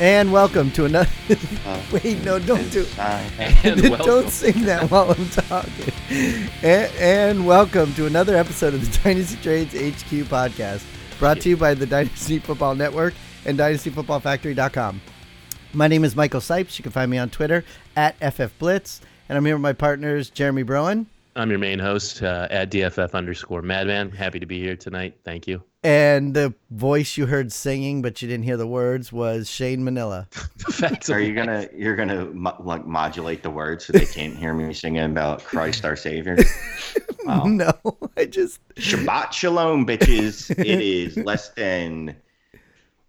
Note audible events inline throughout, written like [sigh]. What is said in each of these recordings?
And welcome to another. Uh, [laughs] Wait, no, don't do. [laughs] And don't sing that while I'm talking. And, and welcome to another episode of the [laughs] Dynasty Trades HQ podcast, brought to you by the Dynasty Football Network and DynastyFootballFactory.com. My name is Michael Sipes. You can find me on Twitter at FFBlitz, and I'm here with my partners Jeremy Broen I'm your main host uh, at DFF underscore Madman. Happy to be here tonight. Thank you. and the voice you heard singing but you didn't hear the words was Shane Manila. [laughs] Are you gonna you're gonna mo- like modulate the words so they can't hear me singing about Christ our Savior? [laughs] Wow. No, I just Shabbat shalom, bitches! It is less than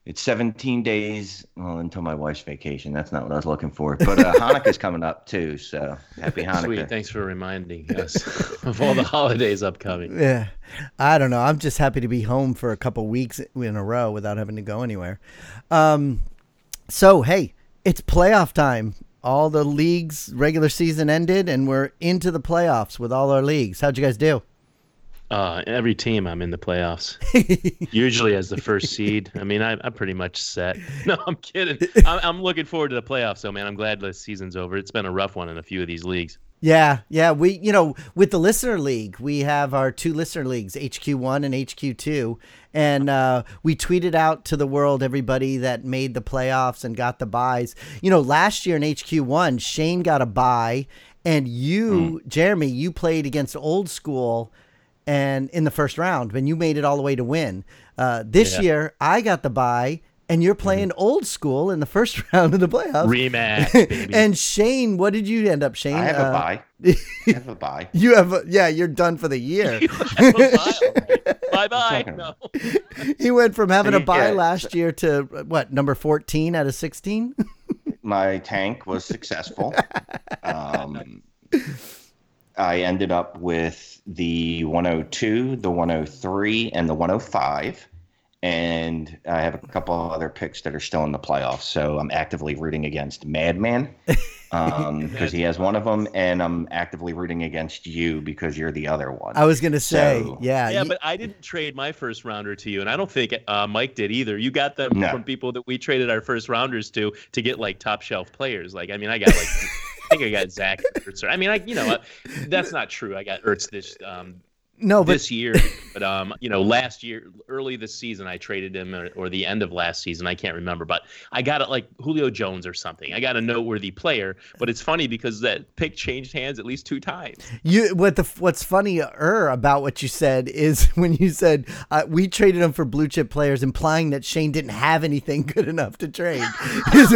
it's 17 days well, until my wife's vacation. That's not what I was looking for. But uh, [laughs] Hanukkah's coming up too, so happy [laughs] Hanukkah. Sweet. Thanks for reminding us [laughs] of all the holidays upcoming. Yeah, I don't know. I'm just happy to be home for a couple weeks in a row without having to go anywhere. Um, so hey, it's playoff time. All the leagues regular season ended, and we're into the playoffs with all our leagues. How'd you guys do? Uh, every team I'm in the playoffs. Usually as the first seed. I mean, I, I'm pretty much set. [laughs] No, I'm kidding. I'm, I'm looking forward to the playoffs, though, man. I'm glad the season's over. It's been a rough one in a few of these leagues. Yeah, yeah. We, you know, with the listener league, we have our two listener leagues, HQ1 and HQ2. And uh, we tweeted out to the world everybody that made the playoffs and got the buys. You know, last year in HQ1, Shane got a buy, and you, Jeremy, you played against old school and in the first round when you made it all the way to win. Uh, this Yeah. year, I got the buy, and you're playing old school in the first [laughs] round of the playoffs. Rematch, [laughs] baby. and Shane, what did you end up, Shane? I have Uh, a buy. I have a buy. [laughs] you have, a, yeah, you're done for the year. bye bye. No. he went from having a Yeah, buy so- last year to what number 14 out of 16. My tank was successful. um, I ended up with the 102, the 103, and the 105. And I have a couple of other picks that are still in the playoffs. So I'm actively rooting against Madman [laughs] because he has one of them. And I'm actively rooting against you because you're the other one. I was gonna say, So- yeah, Yeah, y- but I didn't trade my first rounder to you, and I don't think uh, Mike did either. You got them No. from people that we traded our first rounders to to get like top shelf players. Like, I mean, I got like, I [laughs] think I got Zach Ertz. I mean, I you know, that's not true. I got Ertz this um no, but this year, but um, you know, last year, early this season, I traded him, or, or the end of last season, I can't remember, but I got it like Julio Jones or something. I got a noteworthy player, but it's funny because that pick changed hands at least two times. you what the what's funnier about what you said is [laughs] when you said uh, we traded him for blue chip players, implying that Shane didn't have anything good enough to trade. [laughs]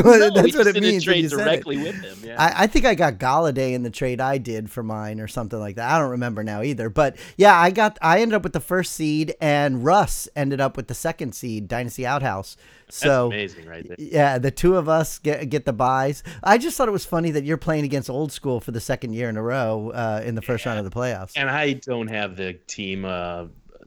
What- No, that's what it means trade directly with him. Yeah. I, I think I got Golladay in the trade I did for mine or something like that. I don't remember now either. But yeah, I got I ended up with the first seed and Russ ended up with the second seed, Dynasty Outhouse. So That's amazing, right there. yeah, the two of us get get the buys. I just thought it was funny that you're playing against old school for the second year in a row uh, in the first round of the playoffs. And I don't have the team, uh,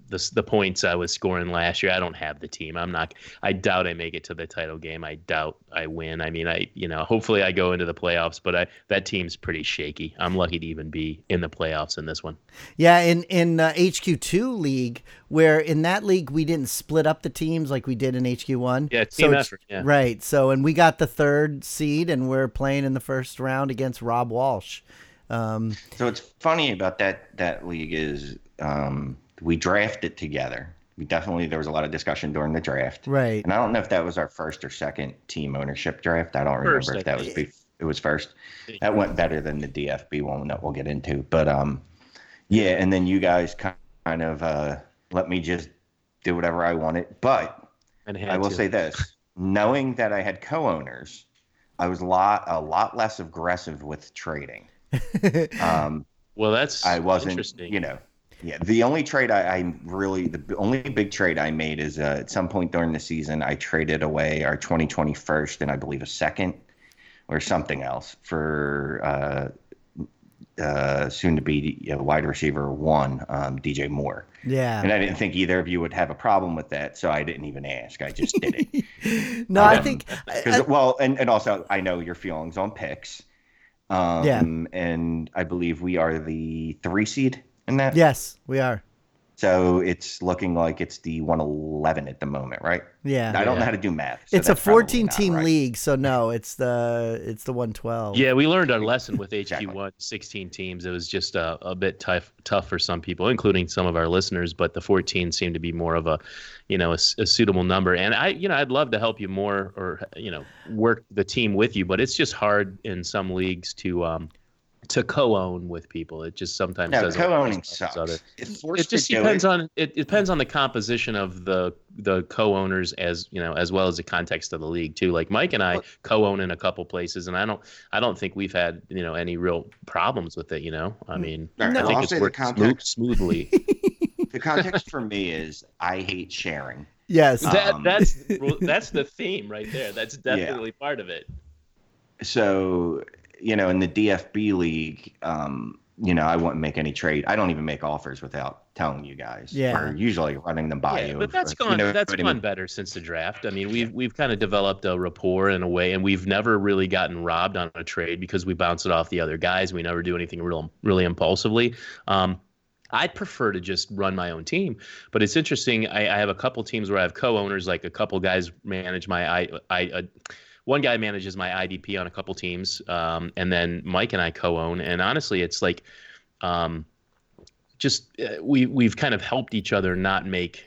the the points I was scoring last year. I don't have the team. I'm not. I doubt I make it to the title game. I doubt I win. I mean, I you know, hopefully I go into the playoffs, but I that team's pretty shaky. I'm lucky to even be in the playoffs in this one. Yeah, in in uh, HQ2 league, where in that league we didn't split up the teams like we did in HQ1. Yeah, So team it's- effort. Yeah. Right. So, and we got the third seed, and we're playing in the first round against Rob Walsh. Um, So what's funny about that that league is um, we drafted together. We definitely there was a lot of discussion during the draft, right. and I don't know if that was our first or second team ownership draft. I don't First, remember if that was think. bef- it was first. That went better than the DFB one that we'll get into, but um, yeah, and then you guys kind of uh, let me just do whatever I wanted, but And I will to. say this: knowing that I had co-owners, I was a lot a lot less aggressive with trading. [laughs] Um, Well, that's I wasn't, interesting. you know, yeah. The only trade I, I really, the only big trade I made is uh, at some point during the season, I traded away our 2020 first and I believe a second or something else for uh, uh, soon to be you know, wide receiver one, um, DJ Moore. Yeah. And I didn't think either of you would have a problem with that, so I didn't even ask. I just did it. [laughs] no, I Um, think. Because well, and, and also I know your feelings on picks. Um, Yeah. And I believe we are the three seed in that. yes, we are. So it's looking like it's the 111 at the moment, right? Yeah. I don't Yeah. know how to do math. so it's a 14 team right. league, so no, it's the it's the 112. Yeah, we learned our lesson with [laughs] Exactly. HQ1, 16 teams. It was just a, a bit tough, tough for some people, including some of our listeners. But the 14 seemed to be more of a, you know, a suitable number. And I, you know, I'd love to help you more, or you know, work the team with you. But it's just hard in some leagues to, um, to co-own with people. It just sometimes No, doesn't. work co-owning as well as other- sucks. It just depends it, on it depends on the composition of the the co-owners as you know as well as the context of the league too. Like Mike and I Well- co-own in a couple places, and I don't I don't think we've had you know any real problems with it. You know, Mm. I mean, No. I think I'll it's say the worked smooth, context. smoothly. [laughs] [laughs] the context for me is I hate sharing. Yes. that Um, that's that's the theme right there. That's [laughs] definitely part of it. So, you know, in the DFB league, um, you know, I wouldn't make any trade. I don't even make offers without telling you guys. Yeah. Or usually running them by Yeah, you. but that's if- you gone know that's what I gone mean. better since the draft. I mean, we've we've kind of developed a rapport in a way, and we've never really gotten robbed on a trade because we bounce it off the other guys. We never do anything real really impulsively. Um, I'd prefer to just run my own team, but it's interesting. I, I have a couple teams where I have co-owners, like a couple guys manage my I, I uh, one guy manages my IDP on a couple teams, um, and then Mike and I co-own. And honestly, it's like um, just uh, we we've kind of helped each other not make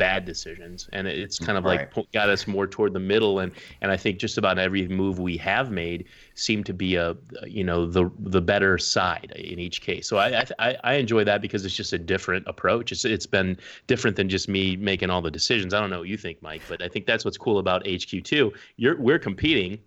bad decisions, and it's kind of like Right. got us more toward the middle. And and I think just about every move we have made seemed to be a you know the the better side in each case. So I I, I enjoy that because it's just a different approach. It's it's been different than just me making all the decisions. I don't know what you think, Mike, but I think that's what's cool about HQ two. You're we're competing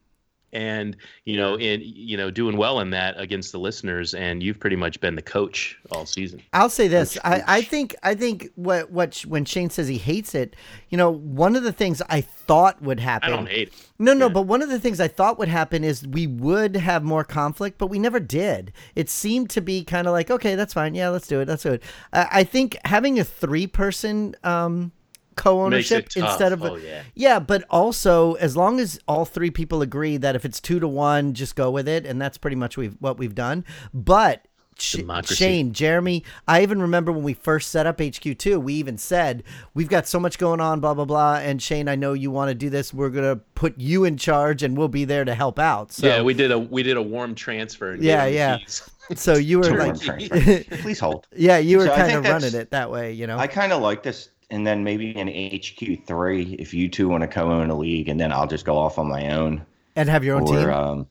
and you know in you know doing well in that against the listeners and you've pretty much been the coach all season I'll say this. Coach, I, I think I think what what when Shane says he hates it, you know, one of the things I thought would happen i happen. don't hate it No, no, Yeah. but one of the things I thought would happen is we would have more conflict, but we never did. It seemed to be kind of like, okay, that's fine. Yeah, let's do it. Let's do it. I, I think having a three person um, co Makes ownership instead of. oh yeah yeah, but also as long as all three people agree that if it's two to one, just go with it, and that's pretty much we've, what we've done. But Sh- Democracy. Shane, Jeremy, I even remember when we first set up HQ2, we even said we've got so much going on, blah blah blah. And Shane, I know you want to do this. We're gonna put you in charge, and we'll be there to help out. So, yeah we did a we did a warm transfer and Yeah, yeah. keys. [laughs] so you were like. [laughs] Please hold. yeah, you were So kind of running it that way, you know. I kind of like this. And then maybe in HQ3, if you two want to co own a league, and then I'll just go off on my own. and have your own Or, team. um,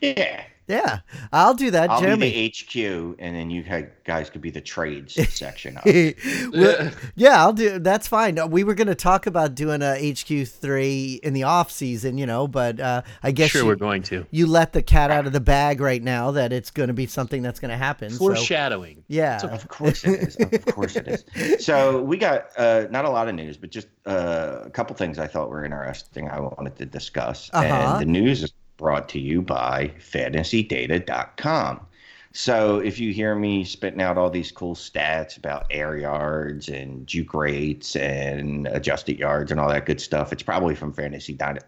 yeah. Yeah, I'll do that, I'll Jeremy. be the HQ, and then you guys could be the trades [laughs] section. Of. [laughs] Well, yeah, I'll do. That's fine. Uh, We were going to talk about doing a HQ three in the off season, you know, but uh, I guess sure you, we're going to you let the cat out of the bag right now that it's going to be something that's going to happen. So, foreshadowing yeah, Of course it is. Of course it is. So we got uh, not a lot of news, but just uh, a couple things I thought were interesting. I wanted to discuss, Uh-huh. and the news is brought to you by FantasyData.com. So if you hear me spitting out all these cool stats about air yards and juke rates and adjusted yards and all that good stuff, it's probably from Fantasy Data.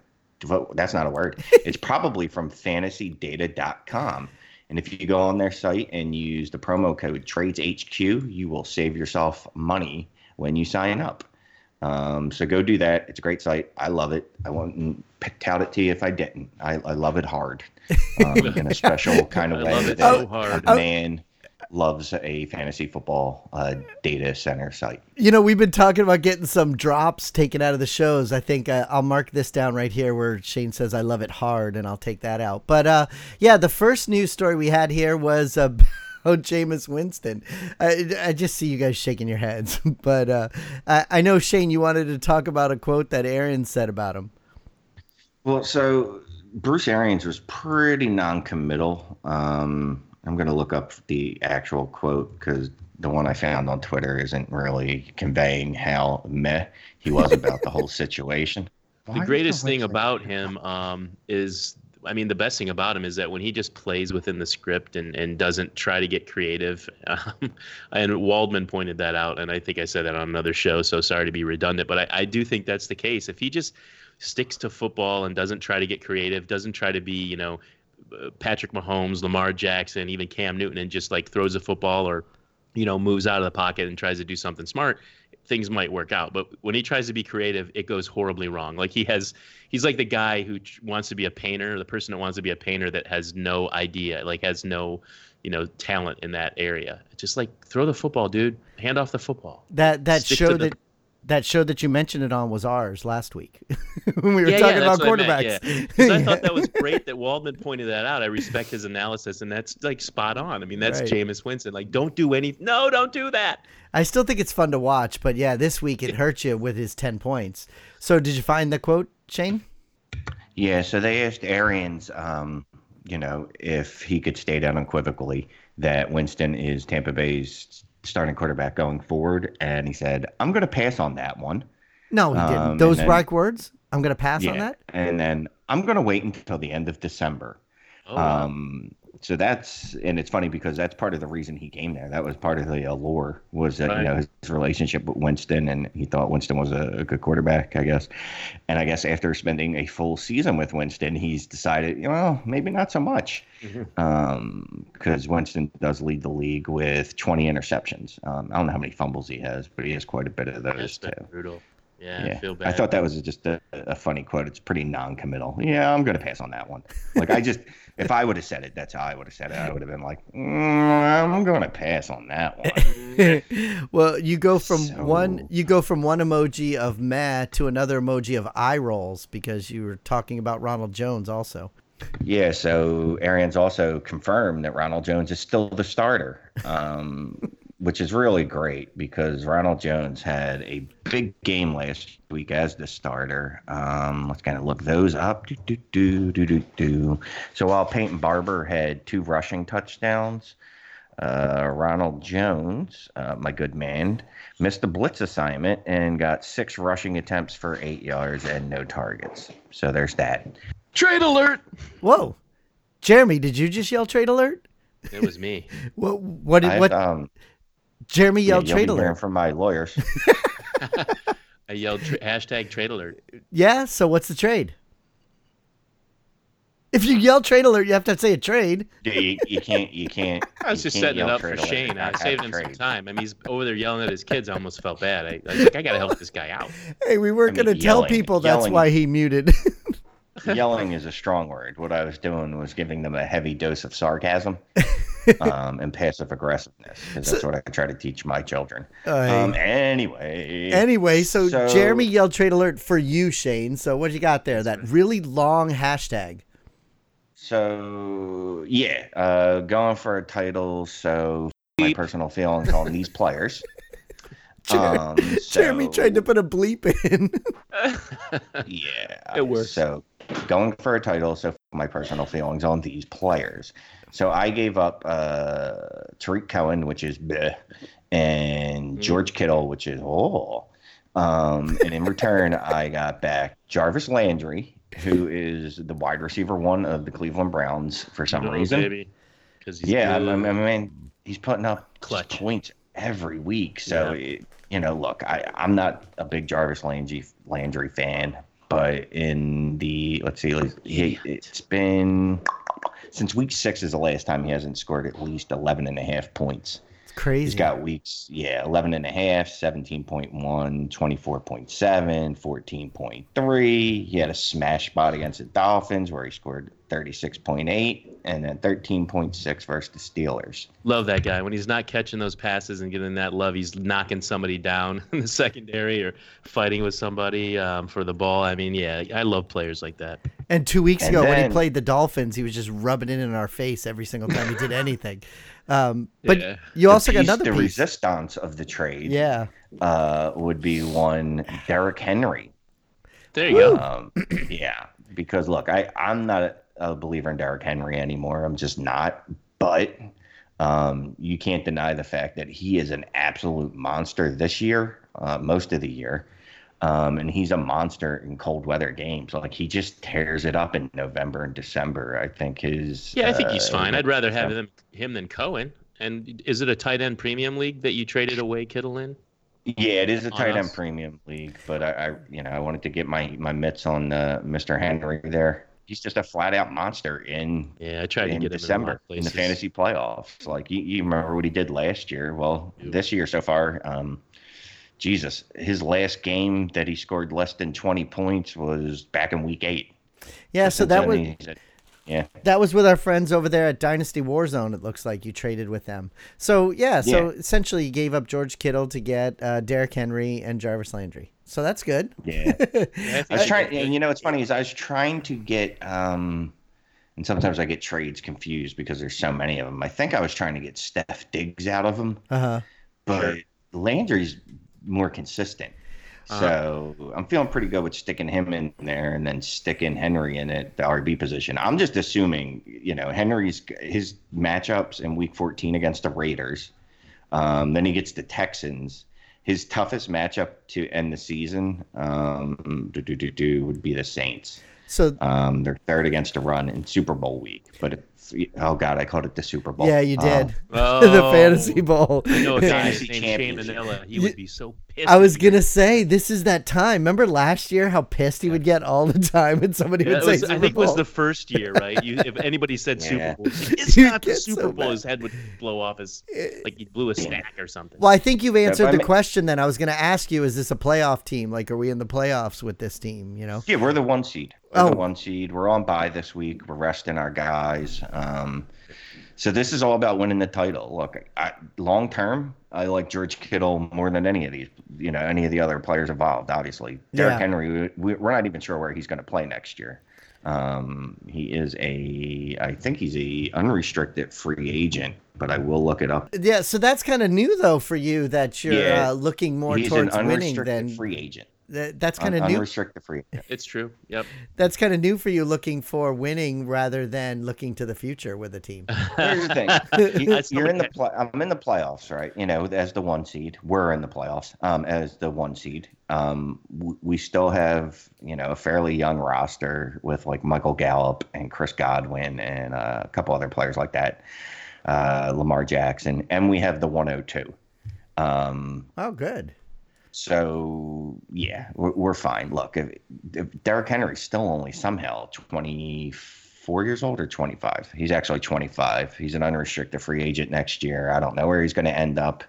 That's not a word. [laughs] It's probably from FantasyData.com. And if you go on their site and use the promo code TradesHQ, you will save yourself money when you sign up. Um, so go do that. It's a great site. I love it. I won't p- tout it to you if I didn't. I, I love it hard um, in a [laughs] special kind of I way. love it that so hard. A man loves a fantasy football uh, data center site. you know, we've been talking about getting some drops taken out of the shows. I think uh, I'll mark this down right here where Shane says I love it hard, and I'll take that out. But uh, yeah, the first news story we had here was. [laughs] Oh, Jameis Winston. I, I just see you guys shaking your heads. [laughs] But uh, I, I know, Shane, you wanted to talk about a quote that Aaron said about him. Well, so Bruce Arians was pretty non-committal. Um, I'm going to look up the actual quote because the one I found on Twitter isn't really conveying how meh he was about the whole [laughs] situation. the greatest thing about him um, is I mean, the best thing about him is that when he just plays within the script and, and doesn't try to get creative, [laughs] um, and Waldman pointed that out, and I think I said that on another show, so sorry to be redundant, but I, I do think that's the case. If he just sticks to football and doesn't try to get creative, doesn't try to be, you know, Patrick Mahomes, Lamar Jackson, even Cam Newton, and just like throws a football or you know, moves out of the pocket and tries to do something smart, things might work out. But when he tries to be creative, it goes horribly wrong. Like he has, he's like the guy who wants to be a painter, the person that wants to be a painter that has no idea, like has no, you know, talent in that area. Just like throw the football, dude. Hand off the football. That that Stick show that that show that you mentioned it on was ours last week [laughs] when we were yeah, talking yeah, about quarterbacks. I, yeah. I thought that was [laughs] great that Waldman pointed that out. I respect his analysis, and that's like spot on. I mean, that's right. Jameis Winston. Like, don't do any. No, don't do that. I still think it's fun to watch, but yeah, this week it hurt you with his ten points. So, did you find the quote, Shane? Yeah. So they asked Arians, um, you know, if he could state unequivocally that Winston is Tampa Bay's starting quarterback going forward, and he said, "I'm going to pass on that one." No, he didn't. Um, Those then, right words. I'm going to pass yeah, on that. And then I'm going to wait until the end of December. Oh, wow. um, so that's and it's funny because that's part of the reason he came there. That was part of the allure was that right. you know his relationship with Winston, and he thought Winston was a, a, good quarterback, I guess. And I guess after spending a full season with Winston, he's decided, you know, maybe not so much, because mm-hmm. um, Winston does lead the league with 20 interceptions. Um, I don't know how many fumbles he has, but he has quite a bit of those too. Brutal. Yeah, yeah. I feel bad. I thought that was just a, a funny quote. It's pretty non-committal. Yeah, I'm gonna pass on that one. Like I just, [laughs] if I would have said it, that's how I would have said it. I would have been like, mm, I'm gonna pass on that one. [laughs] well, you go from so... one, you go from one emoji of meh to another emoji of eye rolls because you were talking about Ronald Jones also. Yeah, so Arians also confirmed that Ronald Jones is still the starter. Um, which is really great because Ronald Jones had a big game last week as the starter. Um, let's kind of look those up. Do, do, do, do, do, do. So while Peyton Barber had two rushing touchdowns, uh, Ronald Jones, uh, my good man, missed the blitz assignment and got six rushing attempts for eight yards and no targets. So there's that. Trade alert! Whoa. Jeremy, did you just yell trade alert? It was me. [laughs] what? What? Did, what? Um, Jeremy yelled yeah, trade alert from my lawyers. [laughs] I yelled tra- hashtag trade alert. Yeah. So what's the trade? If you yell trade alert, you have to say a trade. you, you can't. You can't. [laughs] I was just setting it up for Shane. I saved him some time. I mean, he's over there yelling at his kids. I almost felt bad. I, I was like, I got to help this guy out. [laughs] Hey, we weren't I mean, going to tell people that's yelling, why he muted. yelling is a strong word. What I was doing was giving them a heavy dose of sarcasm um, and passive aggressiveness because that's what I try to teach my children. Uh, um, anyway. Anyway, so, so, Jeremy yelled trade alert for you, Shane. So what you got there? That really long hashtag. So yeah, uh, going for a title. So my personal feelings on these players. [laughs] Um, so, Jeremy tried to put a bleep in. [laughs] yeah, it works. So going for a title. So my personal feelings on these players. So I gave up uh, Tarik Cohen, which is bleh, and mm. George Kittle, which is oh. Um, and in return, [laughs] I got back Jarvis Landry, who is the wide receiver one of the Cleveland Browns for some oh, reason. Baby. yeah, I, I, mean, he's putting up clutch points every week. So, yeah. it, you know, look, I, I'm not a big Jarvis Landry Landry fan, but in the let's see, he, it's been since week six is the last time he hasn't scored at least 11 and a half points. It's crazy. He's got weeks, yeah, 11 and a half, 17.1, 24.7, 14.3. He had a smash spot against the Dolphins where he scored 36.8 and then 13.6 versus the Steelers. Love that guy. When he's not catching those passes and getting that love, he's knocking somebody down [laughs] in the secondary or fighting with somebody um, for the ball. I mean, yeah, I love players like that. And two weeks and ago, then, when he played the Dolphins, he was just rubbing it in our face every single time he did anything. [laughs] Um, but yeah. you also piece, got another the piece. resistance of the trade. Yeah, uh, would be one Derrick Henry. There you Woo. go. Um, yeah, because look, I I'm not a believer in Derrick Henry anymore. I'm just not. But um, you can't deny the fact that he is an absolute monster this year, uh, most of the year. Um, and he's a monster in cold weather games. Like he just tears it up in November and December. I think his yeah, I think he's uh, fine. I'd rather have him him than Cohen. And is it a tight end premium league that you traded away Kittle in? Yeah, it is a tight end premium league, but I, I, you know I wanted to get my my mitts on uh, Mr. Henry there. he's just a flat out monster in Yeah, I tried to in get him December in, a lot of in the fantasy playoffs. Like you, you remember what he did last year. Well, this year so far, um, Jesus, his last game that he scored less than twenty points was back in week eight. Yeah, so that was he's yeah, that was with our friends over there at Dynasty Warzone. It looks like you traded with them. So yeah, so Yeah. essentially you gave up George Kittle to get uh, Derrick Henry and Jarvis Landry. So that's good. yeah. [laughs] Yeah, I was trying, and you know, what's funny is I was trying to get, um, and sometimes I get trades confused because there's so many of them. I think I was trying to get Steph Diggs out of them, Uh huh. but Sure. Landry's more consistent. Uh-huh. So I'm feeling pretty good with sticking him in there and then sticking Henry in at the RB position. I'm just assuming, you know, Henry's his matchups in Week 14 against the Raiders. Um, then he gets the Texans. His toughest matchup to end the season um, do, do, do, do, would be the Saints. So Um, they're third against a run in Super Bowl week, but oh god, I called it the Super Bowl. yeah, you Uh, did [laughs] [laughs] Oh, the fantasy bowl. I know a [laughs] guy Fantasy named Shane. Manila. He would be so pissed. I was gonna say this is that time. Remember last year how pissed he would get all the time, when somebody Yeah, would say was, Super I think it was the first year, right? You, if anybody said Yeah. Super Bowl, it's You not the Super so Bowl. mad. His head would blow off his like he blew a stack or something. Well, I think you've answered I the mean- question. Then I was going to ask you: Is this a playoff team? Like, are we in the playoffs with this team? You know? Yeah, we're the one seed. We're Oh. the one seed. We're on bye this week. We're resting our guys. Um, so this is all about winning the title. Look, long term, I like George Kittle more than any of these. You know, any of the other players involved. Obviously, Derrick Yeah. Henry. We, we're not even sure where he's going to play next year. Um, he is a, I think he's a unrestricted free agent, but I will look it up. Yeah. So that's kind of new, though, for you that you're Yeah. uh, looking more towards winning than free agent. That, that's kind of new. unrestricted free. [laughs] It's true. Yep. That's kind of new for you, looking for winning rather than looking to the future with a team. Here's the thing. You, [laughs] [laughs] That's you're in the okay. play. I'm in the playoffs, right? You know, as the one seed. We're in the playoffs um, as the one seed. Um, w- we still have, you know, a fairly young roster with like Michael Gallup and Chris Godwin and uh, a couple other players like that, uh, Lamar Jackson, and we have the 102. Um, Oh, good. So yeah, we're, we're fine. Look, if, if Derrick Henry's still only somehow 24 years old or 25, he's actually 25. He's an unrestricted free agent next year. I don't know where he's going to end up,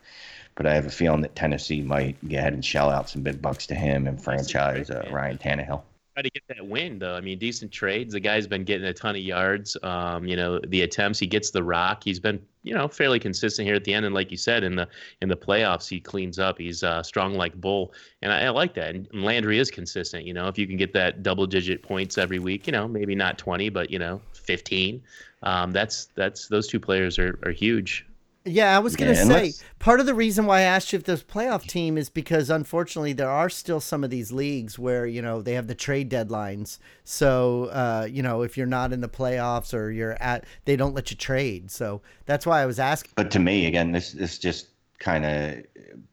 but I have a feeling that Tennessee might go ahead and shell out some big bucks to him and franchise uh. Ryan Tannehill. Try to get that win though. I mean, decent trades. The guy's been getting a ton of yards. Um, you know, the attempts. He gets the rock. He's been, you know, fairly consistent here at the end. And like you said, in the in the playoffs, he cleans up. He's uh, strong like bull, and I, I like that. And Landry is consistent. You know, if you can get that double digit points every week, you know, maybe not twenty, but you know, fifteen. Um, that's that's those two players are are huge. Yeah, I was gonna say let's- part of the reason why I asked you if there's playoff team is because unfortunately there are still some of these leagues where you know they have the trade deadlines. So uh, you know if you're not in the playoffs or you're at, they don't let you trade. So that's why I was asking. But to me, again, this this just kind of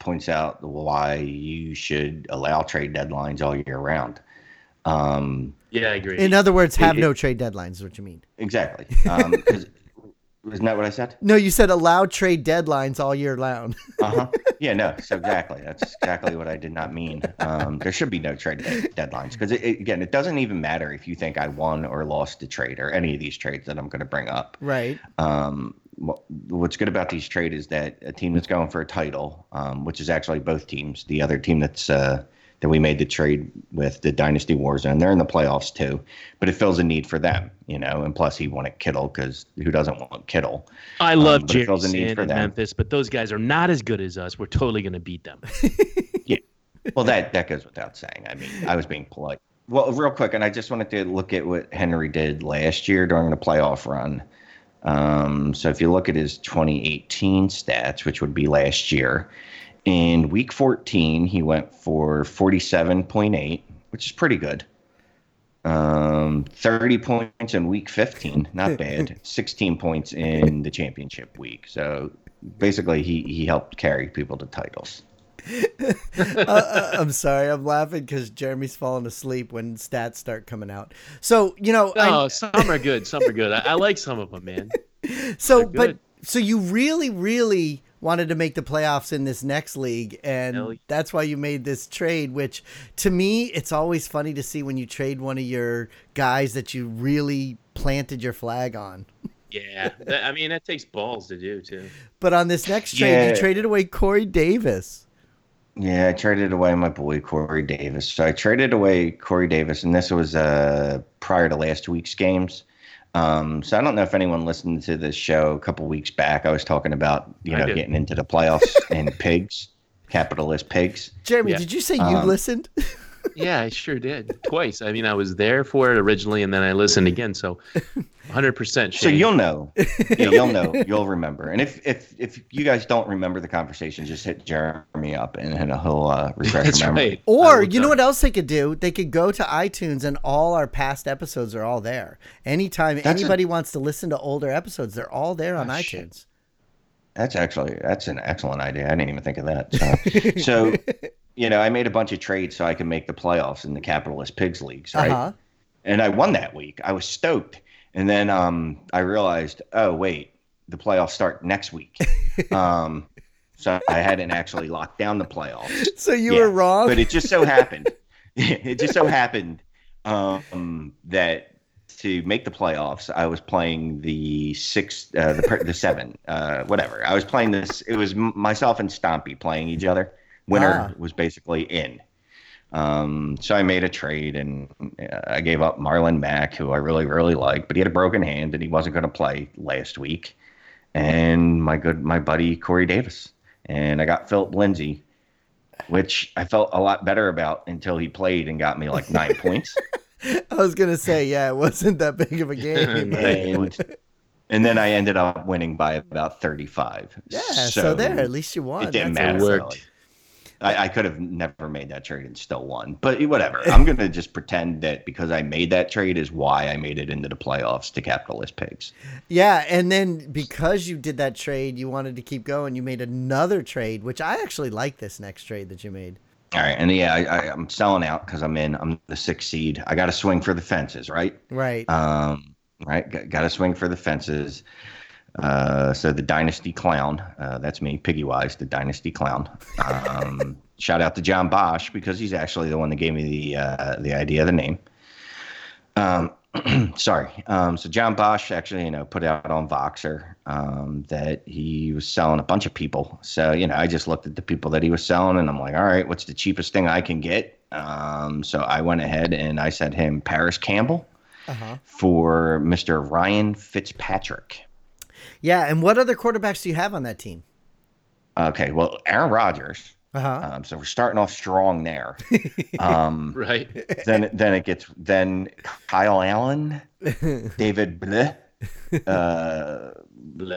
points out why you should allow trade deadlines all year round. Um, Yeah, I agree. In other words, have It- no trade deadlines. Is what you mean? exactly. Um, 'cause- isn't that what I said? No, you said allow trade deadlines all year round. [laughs] Uh huh. Yeah, no. So exactly, that's exactly what I did not mean. Um, there should be no trade de- deadlines because again, it doesn't even matter if you think I won or lost the trade or any of these trades that I'm going to bring up. right. Um, wh- what's good about these trades is that a team that's going for a title, um, which is actually both teams, the other team that's uh, that we made the trade with, the Dynasty Warzone, they're in the playoffs too, but it fills a need for them, you know. And plus, he wanted Kittle because who doesn't want Kittle? I love um, but it Jerry fills a need Sand in. Memphis, but those guys are not as good as us. We're totally going to beat them. [laughs] Yeah. Well, that that goes without saying. I mean, I was being polite. Well, real quick, and I just wanted to look at what Henry did last year during the playoff run. Um, so if you look at his 2018 stats, which would be last year, in week 14 he went for 47.8, which is pretty good. Um, 30 points in week 15, not [laughs] bad. 16 points in the championship week. So basically, he he helped carry people to titles. [laughs] uh, uh, I'm sorry, I'm laughing because Jeremy's falling asleep when stats start coming out. So you know, I- Oh, some are good. Some are good. I, I like some of them, man. [laughs] so but so you really, really wanted to make the playoffs in this next league, and yeah. that's why you made this trade. Which, to me, it's always funny to see when you trade one of your guys that you really planted your flag on. Yeah, that, I mean that takes balls to do too. But on this next trade, Yeah. you traded away Corey Davis. Yeah, I traded away my boy Corey Davis. So I traded away Corey Davis, and this was uh, prior to last week's games. Um, so I don't know if anyone listened to this show a couple weeks back. I was talking about you I know did. getting into the playoffs and [laughs] pigs, capitalist pigs. Jeremy, Yeah. did you say you Um, listened? [laughs] Yeah, I sure did twice. I mean, I was there for it originally, and then I listened again. So, [laughs] 100 percent. So you'll know, [laughs] yeah, you'll know, you'll remember. And if if if you guys don't remember the conversation, just hit Jeremy up and and he'll uh, refresh That's your memory. right. Or you know what else they could do? They could go to iTunes and all our past episodes are all there. Anytime That's a- anybody wants to listen to older episodes, they're all there on Oh, iTunes. shit. That's actually that's an excellent idea. I didn't even think of that. So, so [laughs] you know, I made a bunch of trades so I could make the playoffs in the capitalist pigs leagues, right? Uh-huh. And I won that week. I was stoked. And then um, I realized, oh wait, the playoffs start next week. [laughs] um, so I hadn't actually locked down the playoffs. So you Yeah, were wrong. But it just so happened, [laughs] it just so happened um, that to make the playoffs, I was playing the six, uh, the the seven, [laughs] uh, whatever. I was playing this. It was myself and Stompy playing each other. Winner Ah. was basically in. Um, so I made a trade and uh, I gave up Marlon Mack, who I really really liked, but he had a broken hand and he wasn't going to play last week. And my good my buddy Corey Davis, and I got Philip Lindsay, which I felt a lot better about until he played and got me like nine [laughs] points. [laughs] I was gonna say, yeah, it wasn't that big of a [laughs] game. And, and then I ended up winning by about 35. yeah, so, there, at least you won. it didn't That's matter. awesome. worked. really. I, I could have never made that trade and still won, but whatever. I'm going to just pretend that because I made that trade is why I made it into the playoffs to capitalist pigs. Yeah, and then because you did that trade, you wanted to keep going. You made another trade, which I actually like this next trade that you made. All right. And yeah, I, I, I'm selling out because I'm in, I'm the sixth seed. I got to swing for the fences, right? Right. Um, right. Got to swing for the fences. Uh, so the Dynasty Clown, uh, that's me, Piggy Wise, the Dynasty Clown. Um, [laughs] shout out to John Bosch because he's actually the one that gave me the uh, the idea of the name. Um, [clears throat] sorry. Um, so John Bosch actually, you know, put out on Voxer um, that he was selling a bunch of people. So you know, I just looked at the people that he was selling, and I'm like, all right, what's the cheapest thing I can get? Um, so I went ahead and I sent him Parris Campbell Uh-huh. for Mr. Ryan Fitzpatrick. Yeah, and what other quarterbacks do you have on that team? Okay, well, Aaron Rodgers. Uh-huh. Um, so we're starting off strong there. [laughs] Um, Right. then then it gets then Kyle Allen, [laughs] David Bleh, [laughs] uh,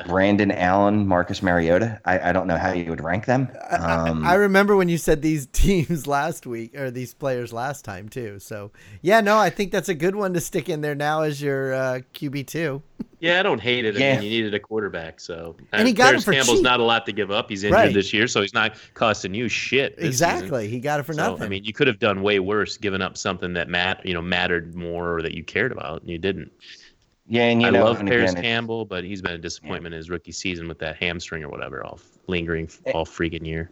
Brandon Allen, Marcus Mariota. I, I don't know how you would rank them. Um, I remember when you said these [laughs] teams last week or these players last time too. So yeah, no, I think that's a good one to stick in there now as your uh, QB two. [laughs] Yeah, I don't hate it. I Yeah. mean, you needed a quarterback, so And he got him Parris for Campbell's cheap. not a lot to give up. He's injured Right. this year, so he's not costing you shit. this season. Exactly, he got it for So, nothing. I mean, you could have done way worse, giving up something that mat, you know, mattered more or that you cared about, and you didn't. Yeah, and you know, I know, love Parris again, Campbell, but he's been a disappointment in his rookie season with that hamstring or whatever, all lingering Eh. all freaking year.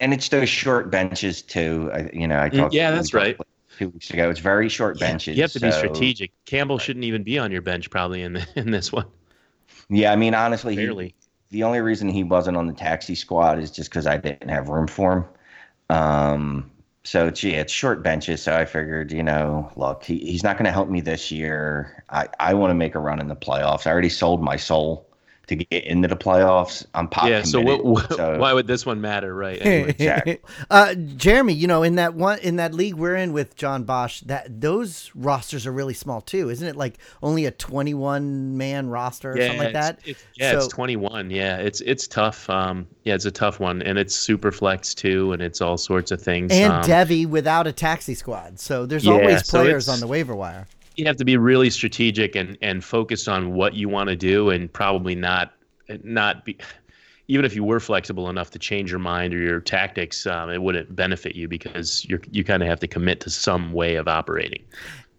and it's those short benches too. I, you know, I Mm, talked. yeah, that's right. Two weeks ago, it's very short benches. You have to be strategic. Campbell shouldn't even be on your bench probably in the, [laughs] in this one. Yeah, I mean, honestly, he, the only reason he wasn't on the taxi squad is just because I didn't have room for him. Um, so yeah, it's short benches. So I figured, you know, look, he, he's not going to help me this year. I, I want to make a run in the playoffs. I already sold my soul to get into the playoffs. I'm pop yeah. So, what, what, so- [laughs] why would this one matter, right? [laughs] Anyway. exactly. [laughs] uh, Jeremy, you know, in that one in that league we're in with John Bosch, that those rosters are really small too, isn't it? Like only a twenty-one man roster or something like that. It's, yeah, So- it's 21. Yeah, it's it's tough. Um, yeah, it's a tough one, and it's super flex too, and it's all sorts of things. and um, Devy without a taxi squad, so there's Yeah, always players it's- on the waiver wire. You have to be really strategic and and focused on what you want to do, and probably not not be. Even if you were flexible enough to change your mind or your tactics, um, it wouldn't benefit you because you're you kind of have to commit to some way of operating,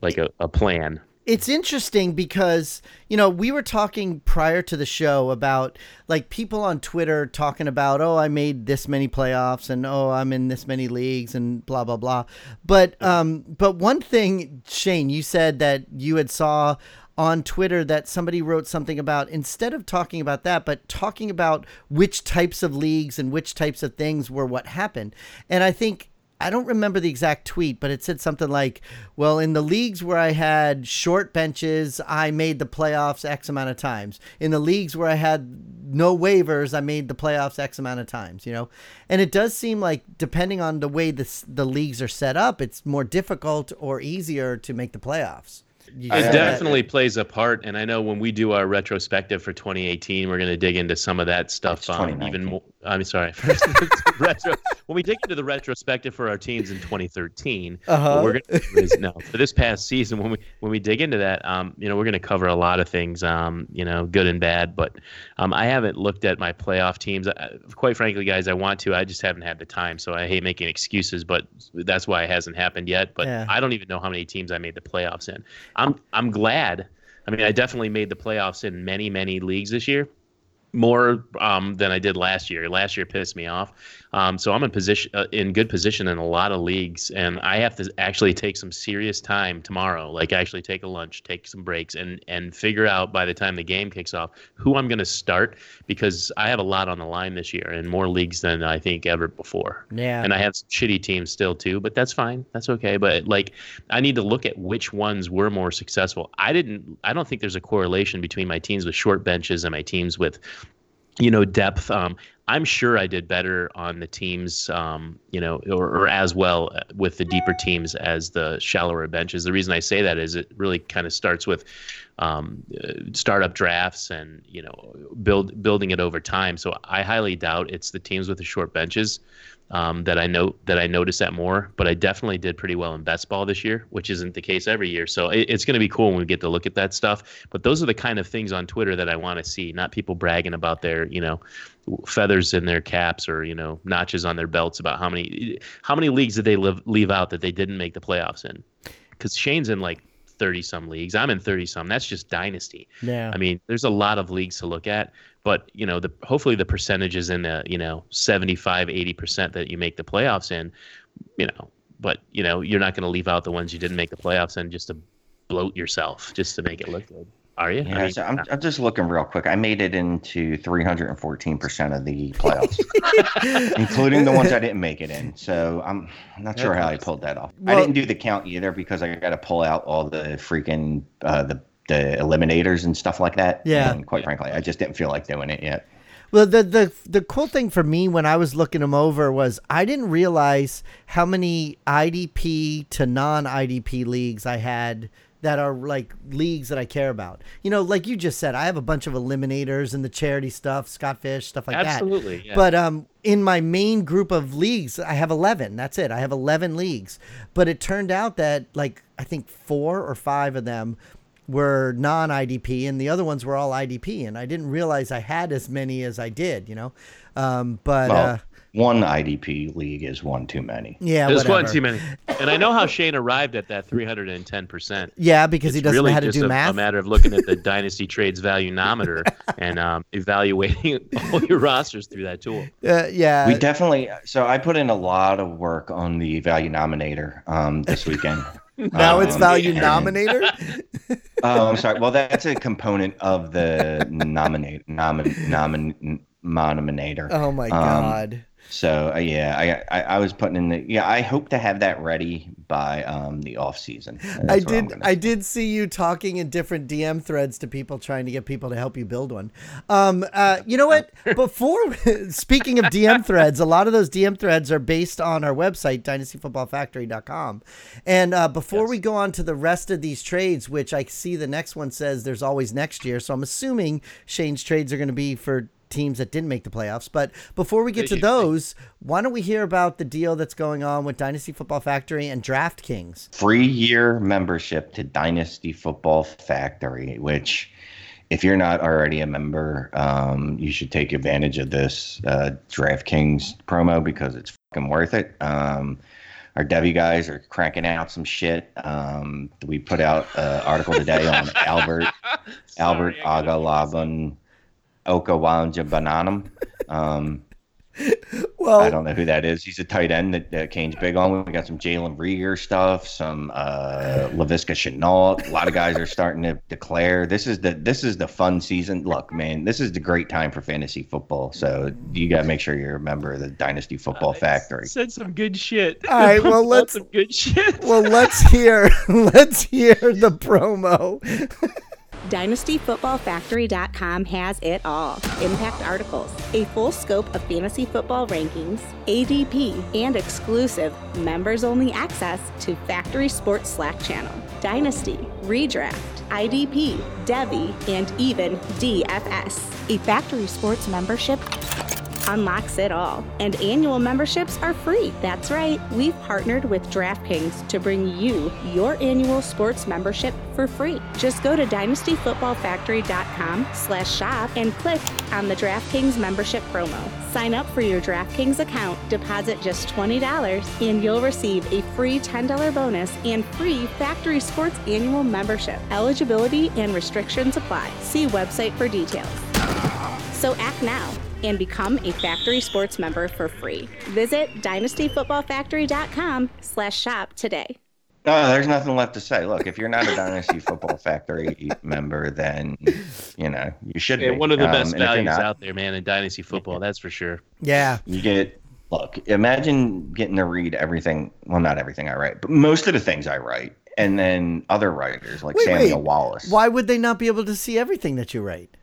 like a, a plan. It's interesting because you know we were talking prior to the show about like people on twitter talking about oh i made this many playoffs and oh i'm in this many leagues and blah blah blah but um but one thing shane you said that you had saw on Twitter that somebody wrote something about instead of talking about that, but talking about which types of leagues and which types of things were what happened. And I think I don't remember the exact tweet, but it said something like, "Well, in the leagues where I had short benches, I made the playoffs X amount of times. In the leagues where I had no waivers, I made the playoffs X amount of times." You know, and it does seem like depending on the way the the leagues are set up, it's more difficult or easier to make the playoffs. it definitely that. plays a part, and I know when we do our retrospective for 2018, we're going to dig into some of that stuff um, even more. I'm sorry. [laughs] retro, when we dig into the retrospective for our teams in 2013, uh-huh. we're going to is no for this past season when we when we dig into that, um, you know, we're going to cover a lot of things, um, you know, good and bad. But um, I haven't looked at my playoff teams. I, quite frankly, guys, I want to. I just haven't had the time. So I hate making excuses, but that's why it hasn't happened yet. But yeah. I don't even know how many teams I made the playoffs in. I'm I'm glad. I mean, I definitely made the playoffs in many many leagues this year more um, than I did last year. Last year pissed me off. Um, so I'm in position uh, in good position in a lot of leagues, and I have to actually take some serious time tomorrow. Like actually take a lunch, take some breaks, and and figure out by the time the game kicks off who I'm going to start because I have a lot on the line this year in more leagues than I think ever before. Yeah. And I have some shitty teams still too, but that's fine. That's okay. But like I need to look at which ones were more successful. I didn't. I don't think there's a correlation between my teams with short benches and my teams with you know depth. Um, i'm sure i did better on the teams um, you know or, or, as well with the deeper teams as the shallower benches. The reason i say that is it really kind of starts with um, uh, startup drafts and you know build building it over time so i highly doubt it's the teams with the short benches um, that I know that I noticed that more. But I definitely did pretty well in best ball this year, which isn't the case every year. So it, it's going to be cool when we get to look at that stuff. But those are the kind of things on Twitter that I want to see, not people bragging about their you know feathers in their caps or you know notches on their belts about how many how many leagues did they live, leave out that they didn't make the playoffs in. Because Shane's in like 30 some leagues. I'm in 30 some. That's just dynasty. Yeah. I mean, there's a lot of leagues to look at, but you know, the hopefully the percentages in the, you know, 75, 80% that you make the playoffs in, you know, but you know, you're not going to leave out the ones you didn't make the playoffs in just to bloat yourself, just to make it look good. Are you? Yeah, I mean, so I'm, I'm just looking real quick. I made it into 314% of the playoffs, [laughs] including the ones I didn't make it in. So I'm not sure how I pulled that off. Well, I didn't do the count either because I got to pull out all the freaking uh, the the eliminators and stuff like that. Yeah. And quite frankly, I just didn't feel like doing it yet. Well, the the the cool thing for me when I was looking them over was I didn't realize how many IDP to non IDP leagues I had that are like leagues that I care about. You know, like you just said, I have a bunch of eliminators and the charity stuff, Scott Fish, stuff like Absolutely, that. Absolutely. Yeah. But um, in my main group of leagues, I have 11. That's it. I have 11 leagues. But it turned out that like I think four or five of them were non IDP and the other ones were all IDP. And I didn't realize I had as many as I did, you know? Um, but, well, uh, one IDP league is one too many. Yeah, there's one too many. And I know how Shane arrived at that 310 percent. Yeah, because it's he doesn't really know how to do a, math. A matter of looking at the Dynasty Trades Value Nometer [laughs] and um, evaluating [laughs] all your rosters through that tool. Uh, yeah, we definitely. So I put in a lot of work on the Value Nominator um, this weekend. [laughs] now um, it's Value and, Nominator. oh, I'm sorry. Well, that's a component of the nominate nomin nomin nominator. Oh my um, god. So uh, yeah, I, I, I was putting in the yeah. I hope to have that ready by um the off season. I did I did see you talking in different DM threads to people trying to get people to help you build one. Um, uh, you know what? [laughs] Before [laughs] speaking of DM threads, a lot of those DM threads are based on our website dynastyfootballfactory.com. And uh, before yes. we go on to the rest of these trades, which I see the next one says there's always next year, so I'm assuming Shane's trades are going to be for teams that didn't make the playoffs. But before we get to those, why don't we hear about the deal that's going on with Dynasty Football Factory and DraftKings? Free year membership to Dynasty Football Factory, which if you're not already a member, um, you should take advantage of this uh, DraftKings promo because it's fucking worth it. Um, our Devy guys are cranking out some shit. Um, we put out an article today on [laughs] Albert Albert Agalaban Okawanja Bananam. Um, Well, I don't know who that is. He's a tight end that, that Kane's big on. We got some Jalen Reagor stuff, some uh, Laviska Shenault. A lot of guys are starting to declare. This is the this is the fun season. Look, man, this is the great time for fantasy football. So you got to make sure you're a member of the Dynasty Football Factory. Said some good shit. All right, [laughs] well, let's- some good shit. well, let's hear [laughs] let's hear the promo. [laughs] DynastyFootballFactory.com has it all impact articles, a full scope of fantasy football rankings, ADP, and exclusive members only access to Factory Sports Slack channel, Dynasty, Redraft, IDP, Devy, and even DFS. A Factory Sports membership unlocks it all. And annual memberships are free. That's right. We've partnered with DraftKings to bring you your annual sports membership for free. Just go to dynastyfootballfactory.com slash shop and click on the DraftKings membership promo. Sign up for your DraftKings account, deposit just $20, and you'll receive a free $10 bonus and free Factory Sports annual membership. Eligibility and restrictions apply. See website for details. So act now and become a Factory Sports member for free. Visit dynastyfootballfactory.com slash shop today. No, there's nothing left to say. Look, if you're not a Dynasty [laughs] Football Factory member, then you know you should Yeah, be. one of the Um, best and values not, out there, man, in dynasty football. That's for sure. Yeah. You get look. Imagine getting to read everything. Well, not everything I write, but most of the things I write, and then other writers like Wait, Samuel wait. Wallace. Why would they not be able to see everything that you write?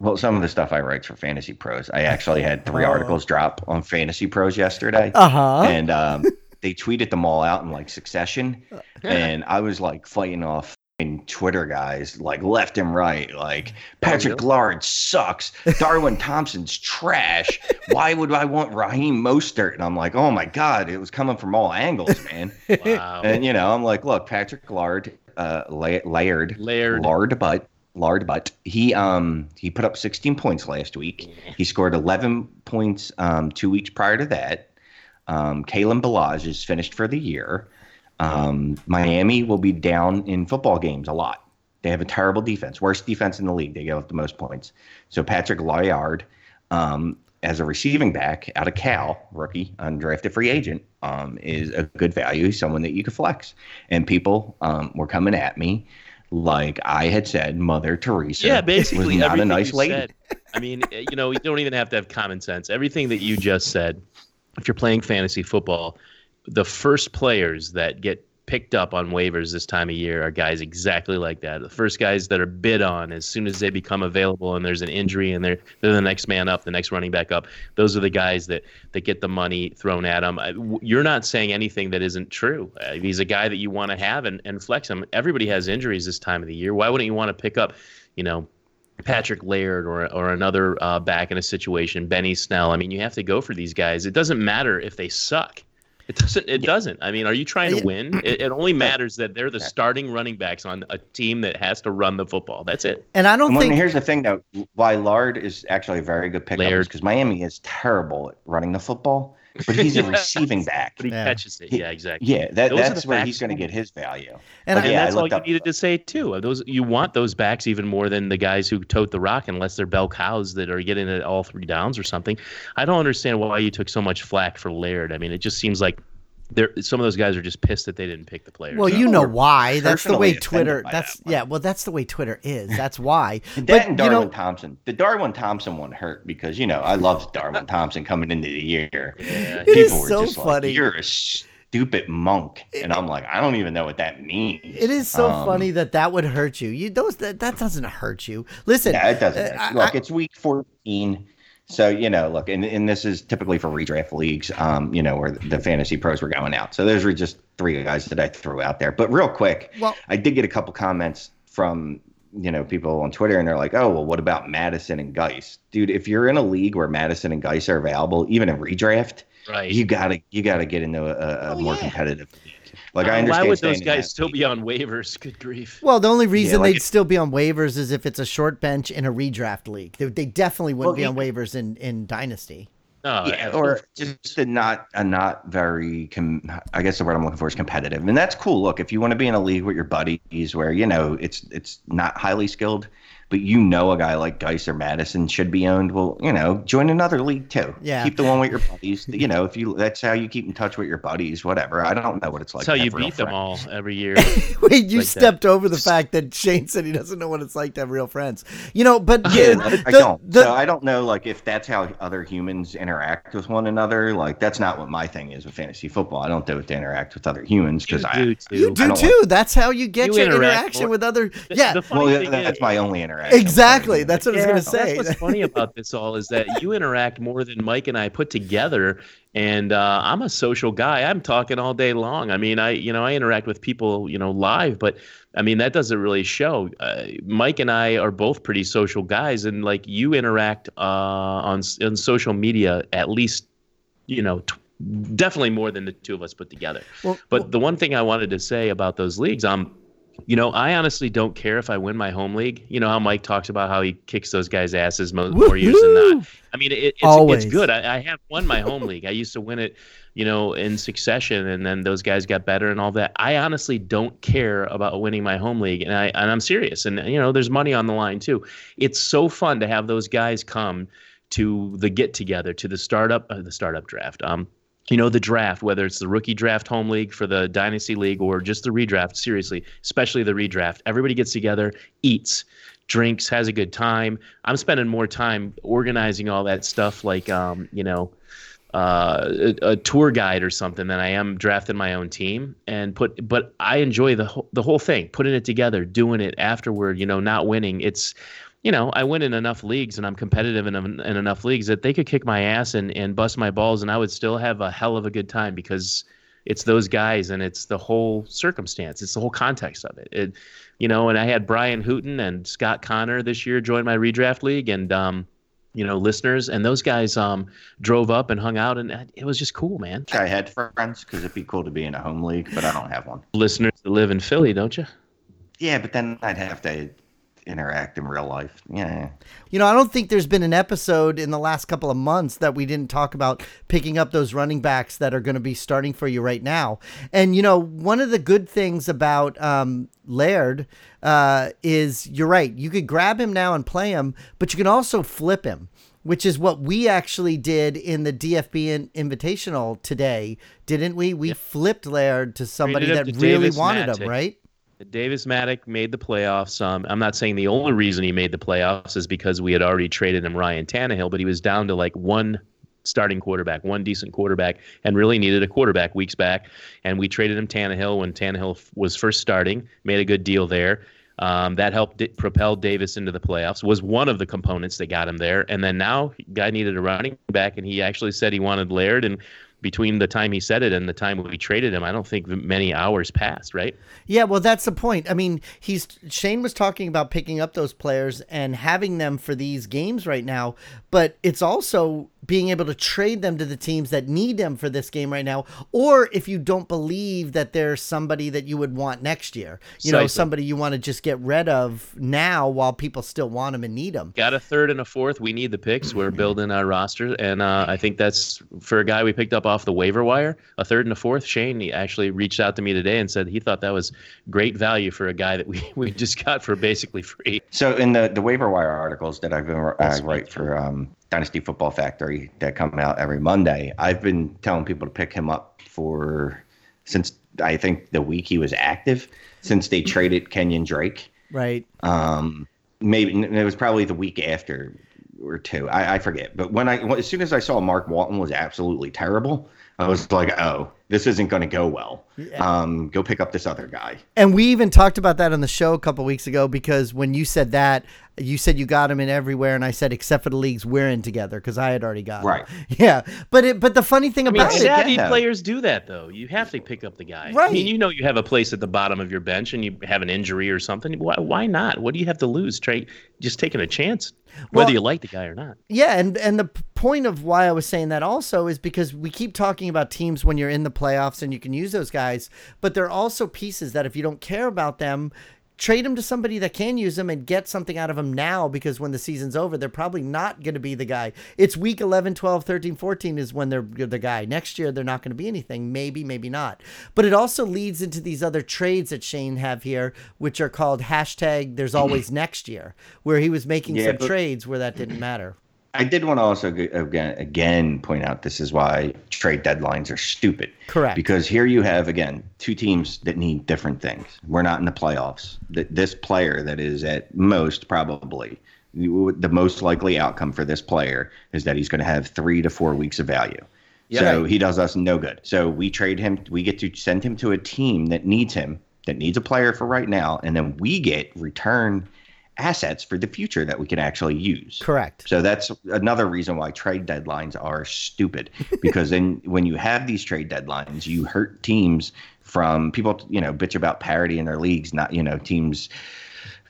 Well, some of the stuff I write for Fantasy Pros. I actually had three Oh. articles drop on Fantasy Pros yesterday, Uh huh. and um, they tweeted them all out in like succession, and I was like fighting off. And Twitter guys like left and right, like Patrick? Lard sucks, Darwin Thompson's trash. Why would I want Raheem Mostert? And I'm like, oh my god, it was coming from all angles, man. [laughs] Wow. And you know, I'm like, look, Patrick Lard, uh, la- layered, Laird. Lard butt, Lard butt. He um he put up 16 points last week. He scored 11 points um two weeks prior to that. Um, Kalen Ballage is finished for the year. Um, Miami will be down in football games a lot. They have a terrible defense, worst defense in the league. They give up the most points. So Patrick Laryard, um, as a receiving back out of Cal, rookie, undrafted free agent, um, is a good value. He's someone that you could flex. And people um, were coming at me like I had said, Mother Teresa yeah, basically was not a nice lady. said. I mean, eh, you know, you don't even have to have common sense. Everything that you just said, if you're playing fantasy football, the first players that get picked up on waivers this time of year are guys exactly like that. The first guys that are bid on as soon as they become available and there's an injury and they're they're the next man up, the next running back up. Those are the guys that that get the money thrown at them. You're not saying anything that isn't true. Uh, he's a guy that you want to have and, and flex him. Everybody has injuries this time of the year. Why wouldn't you want to pick up, you know, Patrick Laird or or another uh, back in a situation, Benny Snell. I mean, you have to go for these guys. It doesn't matter if they suck. It doesn't. It doesn't. I mean, are you trying to win? It, it only matters that they're the starting running backs on a team that has to run the football. That's it. And I don't Well, think here's the thing, though. Why Lard is actually a very good pickup Laird. is because Miami is terrible at running the football, but he's a [laughs] Yes. receiving back. But he Yeah. catches it. He- Yeah, exactly. Yeah, that, that's where he's going to get his value. And Like, I- and yeah, I that's all looked you up- needed to say too. Those you want those backs even more than the guys who tote the rock, unless they're bell cows that are getting it all three downs or something. I don't understand why you took so much flack for Laird. I mean, it just seems like they're some of those guys are just pissed that they didn't pick the players. Well, you People know were why. That's the way Twitter. That's that yeah. Well, that's the way Twitter is. That's why. [laughs] And But, that and you know- Darwin Thompson. The Darwin Thompson one hurt because, you know, I loved Darwin Thompson coming into the year. Yeah. It is People were so just funny. like, you're a stupid monk. And I'm like, I don't even know what that means. It is so Um, funny that that would hurt you. You those that, that doesn't hurt you. Listen, Yeah, it doesn't. uh, I- look, I- it's week 14. So, you know, look, and, and this is typically for redraft leagues, um, you know, where the fantasy pros were going out. So those were just three guys that I threw out there. But real quick, Well- I did get a couple comments from, you know, people on Twitter, and they're like, oh, well, what about Mattison and Guice? Dude, if you're in a league where Mattison and Guice are available, even in redraft, right. you gotta you gotta get into a, a Oh, more yeah. competitive league. Like I Uh, understand. Why would those guys that still be on waivers? Good grief. well, the only reason like they'd it- still be on waivers is if it's a short bench in a redraft league. They, they definitely wouldn't Well, be on you- waivers in in dynasty. Oh, yeah, or just a not a not very com- I guess the word I'm looking for is competitive, and that's cool. Look, if you want to be in a league with your buddies where you know it's it's not highly skilled, but you know a guy like Guice or Mattison should be owned, well, you know, join another league too. Yeah. Keep the one with your [laughs] buddies. you know, if you that's how you keep in touch with your buddies, whatever. I don't know what it's like. That's how you have real beat them friends. all every year. [laughs] Wait, you Like that. stepped over the fact that Shane said he doesn't know what it's like to have real friends. You know, but Yeah, the- I- I don't. the- so I don't know, like, if that's how other humans interact with one another. Like, that's not what my thing is with fantasy football. I don't do it to interact with other humans because I. do too. you do don't too. That's how you get You your interact interaction more- with other. The- Yeah, the funny Well, thing that's is- my only interaction. With exactly. That's what I was gonna say. That's what's funny [laughs] about this all is that you interact more than Mike and I put together. And uh, I'm a social guy. I'm talking all day long. I mean, I you know I interact with people you know live, but I mean that doesn't really show. Uh, Mike and I are both pretty social guys, and like you interact uh, on on social media at least you know. T- Definitely more than the two of us put together. Well, But the one thing I wanted to say about those leagues, um, you know, I honestly don't care if I win my home league. You know how Mike talks about how he kicks those guys' asses mo- more years than not. I mean, it, it's Always. it's good. I, I have won my home league. I used to win it, you know, in succession, and then those guys got better and all that. I honestly don't care about winning my home league, and I and I'm serious. And you know, there's money on the line too. It's so fun to have those guys come to the get together, to the startup, uh, the startup draft. Um, you know the draft whether it's the rookie draft home league for the dynasty league or just the redraft seriously especially the redraft everybody gets together eats drinks has a good time i'm spending more time organizing all that stuff like um, you know uh, a, a tour guide or something than I am drafting my own team and put. But I enjoy the whole, the whole thing, putting it together, doing it afterward. You know, not winning. It's you know, I win in enough leagues and I'm competitive in, in enough leagues that they could kick my ass and, and bust my balls and I would still have a hell of a good time because it's those guys and it's the whole circumstance. It's the whole context of it. it you know, and I had Brian Hooton and Scott Connor this year join my redraft league and, um, you know, listeners and those guys um, drove up and hung out and it was just cool, man. I had friends because it'd be cool to be in a home league, but I don't have one. Listeners that live in Philly, don't you? Yeah, but then I'd have to interact in real life. Yeah. You know, I don't think there's been an episode in the last couple of months that we didn't talk about picking up those running backs that are going to be starting for you right now. And, you know, one of the good things about um, Laird uh, is you're right. You could grab him now and play him, but you can also flip him. Which is what we actually did in the DFB Invitational today, didn't we? We flipped Laird to somebody that to really Davis wanted Mattek. him, right? Davis Maddock made the playoffs. Um, I'm not saying the only reason he made the playoffs is because we had already traded him Ryan Tannehill, but he was down to like one starting quarterback, one decent quarterback, and really needed a quarterback weeks back. And we traded him Tannehill when Tannehill f- was first starting, made a good deal there. Um, that helped propel Davis into the playoffs. Was one of the components that got him there. And then now, guy needed a running back, and he actually said he wanted Laird. And between the time he said it and the time we traded him, I don't think many hours passed. Right? Yeah, well, that's the point. I mean, he's Shane was talking about picking up those players and having them for these games right now, but it's also being able to trade them to the teams that need them for this game right now, or if you don't believe that there's somebody that you would want next year, you know, somebody you want to just get rid of now while people still want them and need them. got a third and a fourth. We need the picks. We're building our roster, and uh, I think that's for a guy we picked up off the waiver wire. A third and a fourth. Shane he actually reached out to me today and said he thought that was great value for a guy that we, [laughs] we just got for basically free. So in the, the waiver wire articles that I've been I write for um, Dynasty Football Factory that come out every Monday, I've been telling people to pick him up for since I think the week he was active, since they traded Kenyon Drake. Right. Um, maybe it was probably the week after or two. I, I forget. But when I as soon as I saw Mark Walton was absolutely terrible, I was like, oh, this isn't going to go well. Um, go pick up this other guy. And we even talked about that on the show a couple weeks ago because when you said that, you said you got him in everywhere, and I said except for the leagues we're in together because I had already got him. Right. [laughs] Yeah, but it but the funny thing I mean, about it, savvy yeah. players do that though. You have to pick up the guy. Right. I mean, you know, you have a place at the bottom of your bench, and you have an injury or something. Why, why not? What do you have to lose? Try just taking a chance, whether Well- you like the guy or not. Yeah, and and the point of why I was saying that also is because we keep talking about teams when you're in the playoffs and you can use those guys, but they're also pieces that if you don't care about them, trade him to somebody that can use him and get something out of him now because when the season's over, they're probably not going to be the guy. It's week 11, 12, 13, 14 is when they're the guy. Next year, they're not going to be anything. Maybe, maybe not. But it also leads into these other trades that Shane have here, which are called hashtag there's always [clears throat] next year, where he was making Yeah, some but- trades where that didn't matter. I did want to also again again point out this is why trade deadlines are stupid. Correct. Because here you have again two teams that need different things. We're not in the playoffs. Th- This player that is at most probably the most likely outcome for this player is that he's going to have three to four weeks of value. So he does us no good. So we trade him. We get to send him to a team that needs him, that needs a player for right now, and then we get return assets for the future that we can actually use. Correct. So that's another reason why trade deadlines are stupid [laughs] because then when you have these trade deadlines, you hurt teams from people, you know, bitch about parity in their leagues, not, you know, teams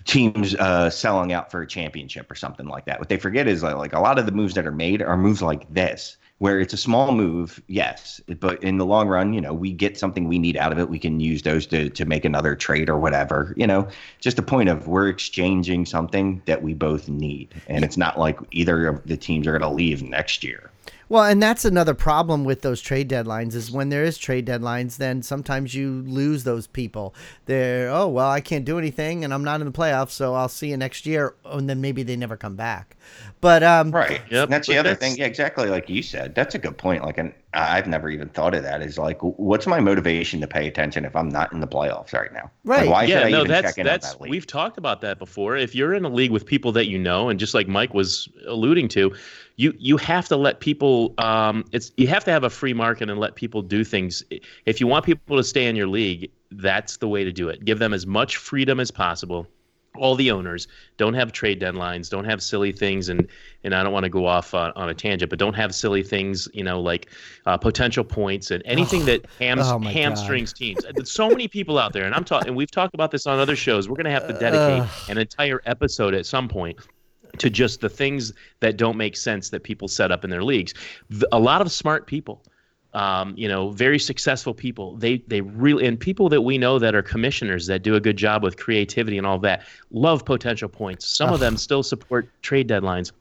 teams uh, selling out for a championship or something like that. What they forget is like, like a lot of the moves that are made are moves like this, where it's a small move, yes, but in the long run, you know, we get something we need out of it. We can use those to to make another trade or whatever. You know, just a point of we're exchanging something that we both need, and it's not like either of the teams are going to leave next year. Well, and that's another problem with those trade deadlines is when there is trade deadlines, then sometimes you lose those people. They're, oh, well, I can't do anything and I'm not in the playoffs, so I'll see you next year. And then maybe they never come back. But, um, Right. Yep, And that's the but other that's- thing. Yeah, exactly. Like you said, that's a good point. Like, and I've never even thought of that. Is like, what's my motivation to pay attention if I'm not in the playoffs right now? Like, Right. why should I no, even that's check in that's on that league? we've talked about that before. If you're in a league with people that you know, and just like Mike was alluding to, you you have to let people. Um, it's you have to have a free market and let people do things. If you want people to stay in your league, that's the way to do it. Give them as much freedom as possible. All the owners don't have trade deadlines, don't have silly things, and and I don't want to go off on, on a tangent, but don't have silly things, you know, like uh, potential points and anything that [sighs] hams, Oh, my God. hamstrings teams. There's so many people out there, and I'm talking, and we've talked about this on other shows. We're going to have to dedicate [sighs] an entire episode at some point to just the things that don't make sense that people set up in their leagues. A lot of smart people, um, you know, very successful people, they they really and people that we know that are commissioners that do a good job with creativity and all that love potential points. Some of them still support trade deadlines.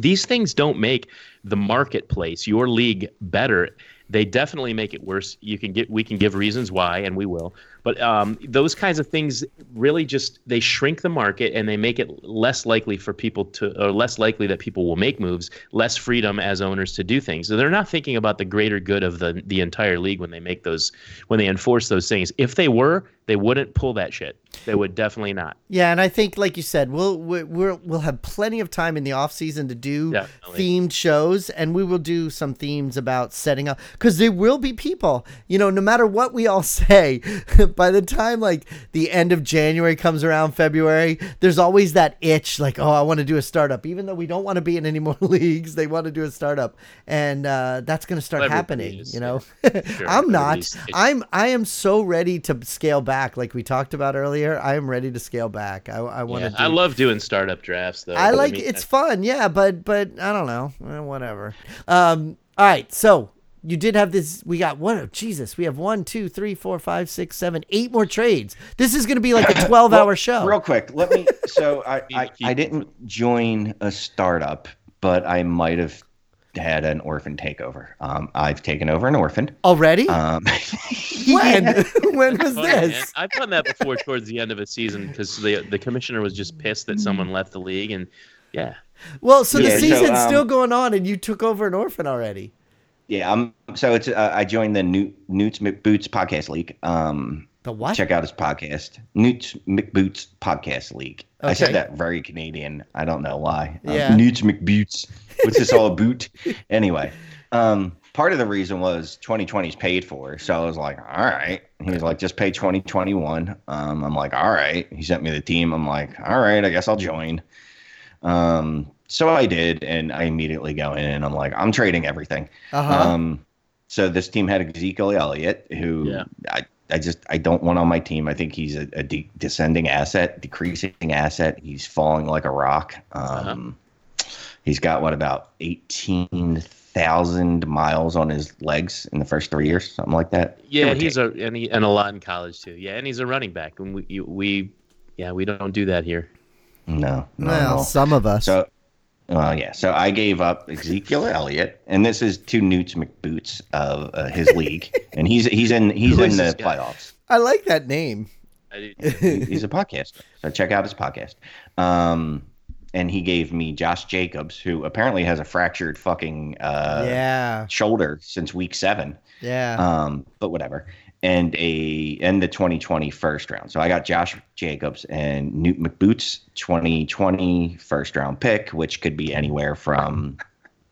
These things don't make the marketplace, your league, better. They definitely make it worse. You can get we can give reasons why, and we will. But um, those kinds of things really just they shrink the market and they make it less likely for people to, or less likely that people will make moves, less freedom as owners to do things. So they're not thinking about the greater good of the the entire league when they make those when they enforce those things. If they were, they wouldn't pull that shit. They would definitely not. Yeah, and I think, like you said, we'll we- we'll we'll have plenty of time in the off season to do Definitely. themed shows, and we will do some themes about setting up because there will be people, you know, no matter what we all [laughs] say, by the time like the end of January comes around, February, there's always that itch, like, oh, I want to do a startup, even though we don't want to be in any [laughs] more leagues, they want to do a startup, and uh, that's going to start Everybody happening, is, you know. Sure, [laughs] I'm not. I'm I am so ready to scale back, like we talked about earlier. I am ready to scale back. I, I want Yeah, to. do I love doing startup drafts though. I like mean, it's fun, yeah, but but I don't know, Eh, whatever. Um, all right, so you did have this. We got one. Oh, Jesus, we have one, two, three, four, five, six, seven, eight more trades. This is going to be like a [coughs] twelve-hour Well, show. Real quick, let me. So I, [laughs] I, I didn't join a startup, but I might have had an orphan takeover. Um, I've taken over an orphan. Already? Um, [laughs] when? [laughs] when was Funny, man. this? I've done that before towards the end of a season because the the commissioner was just pissed that someone left the league, and yeah, Well, so the Yeah, so, season's um, still going on, and you took over an orphan already. Yeah, um, so it's uh, I joined the Newt Newt's McBoots podcast league. Um, The what? check out his podcast, Newt's McBoots podcast league. I said that very Canadian. I don't know why. Um, Yeah. Newt's McBoots. What's this all about? [laughs] Anyway, um, part of the reason was 2020 is paid for, so I was like, all right. He was like, just pay 2021. Um, I'm like, all right. He sent me the team. I'm like, all right. I guess I'll join. Um, so I did, and I immediately go in and I'm like, I'm trading everything. Uh-huh. Um, so this team had Ezekiel Elliott, who Yeah. I, I just I don't want on my team. I think he's a, a de- descending asset, decreasing asset. He's falling like a rock. Um, He's got what about eighteen thousand miles on his legs in the first three years, something like that. yeah, he's take. a and he and a lot in college too. Yeah, and he's a running back, and we you- we Yeah, we don't do that here. No, no. Well, all. some of us. So, well, yeah. So I gave up Ezekiel Elliott, and this is two Newts McBoots of uh, his league, [laughs] and he's he's in he's Who in the playoffs. I like that name. [laughs] He's a podcaster, so check out his podcast. Um, and he gave me Josh Jacobs, who apparently has a fractured fucking uh, yeah, shoulder since week seven. yeah. Um, but whatever. And a and the 2020 first round. So I got Josh Jacobs and Newt McBoots 2020 first round pick, which could be anywhere from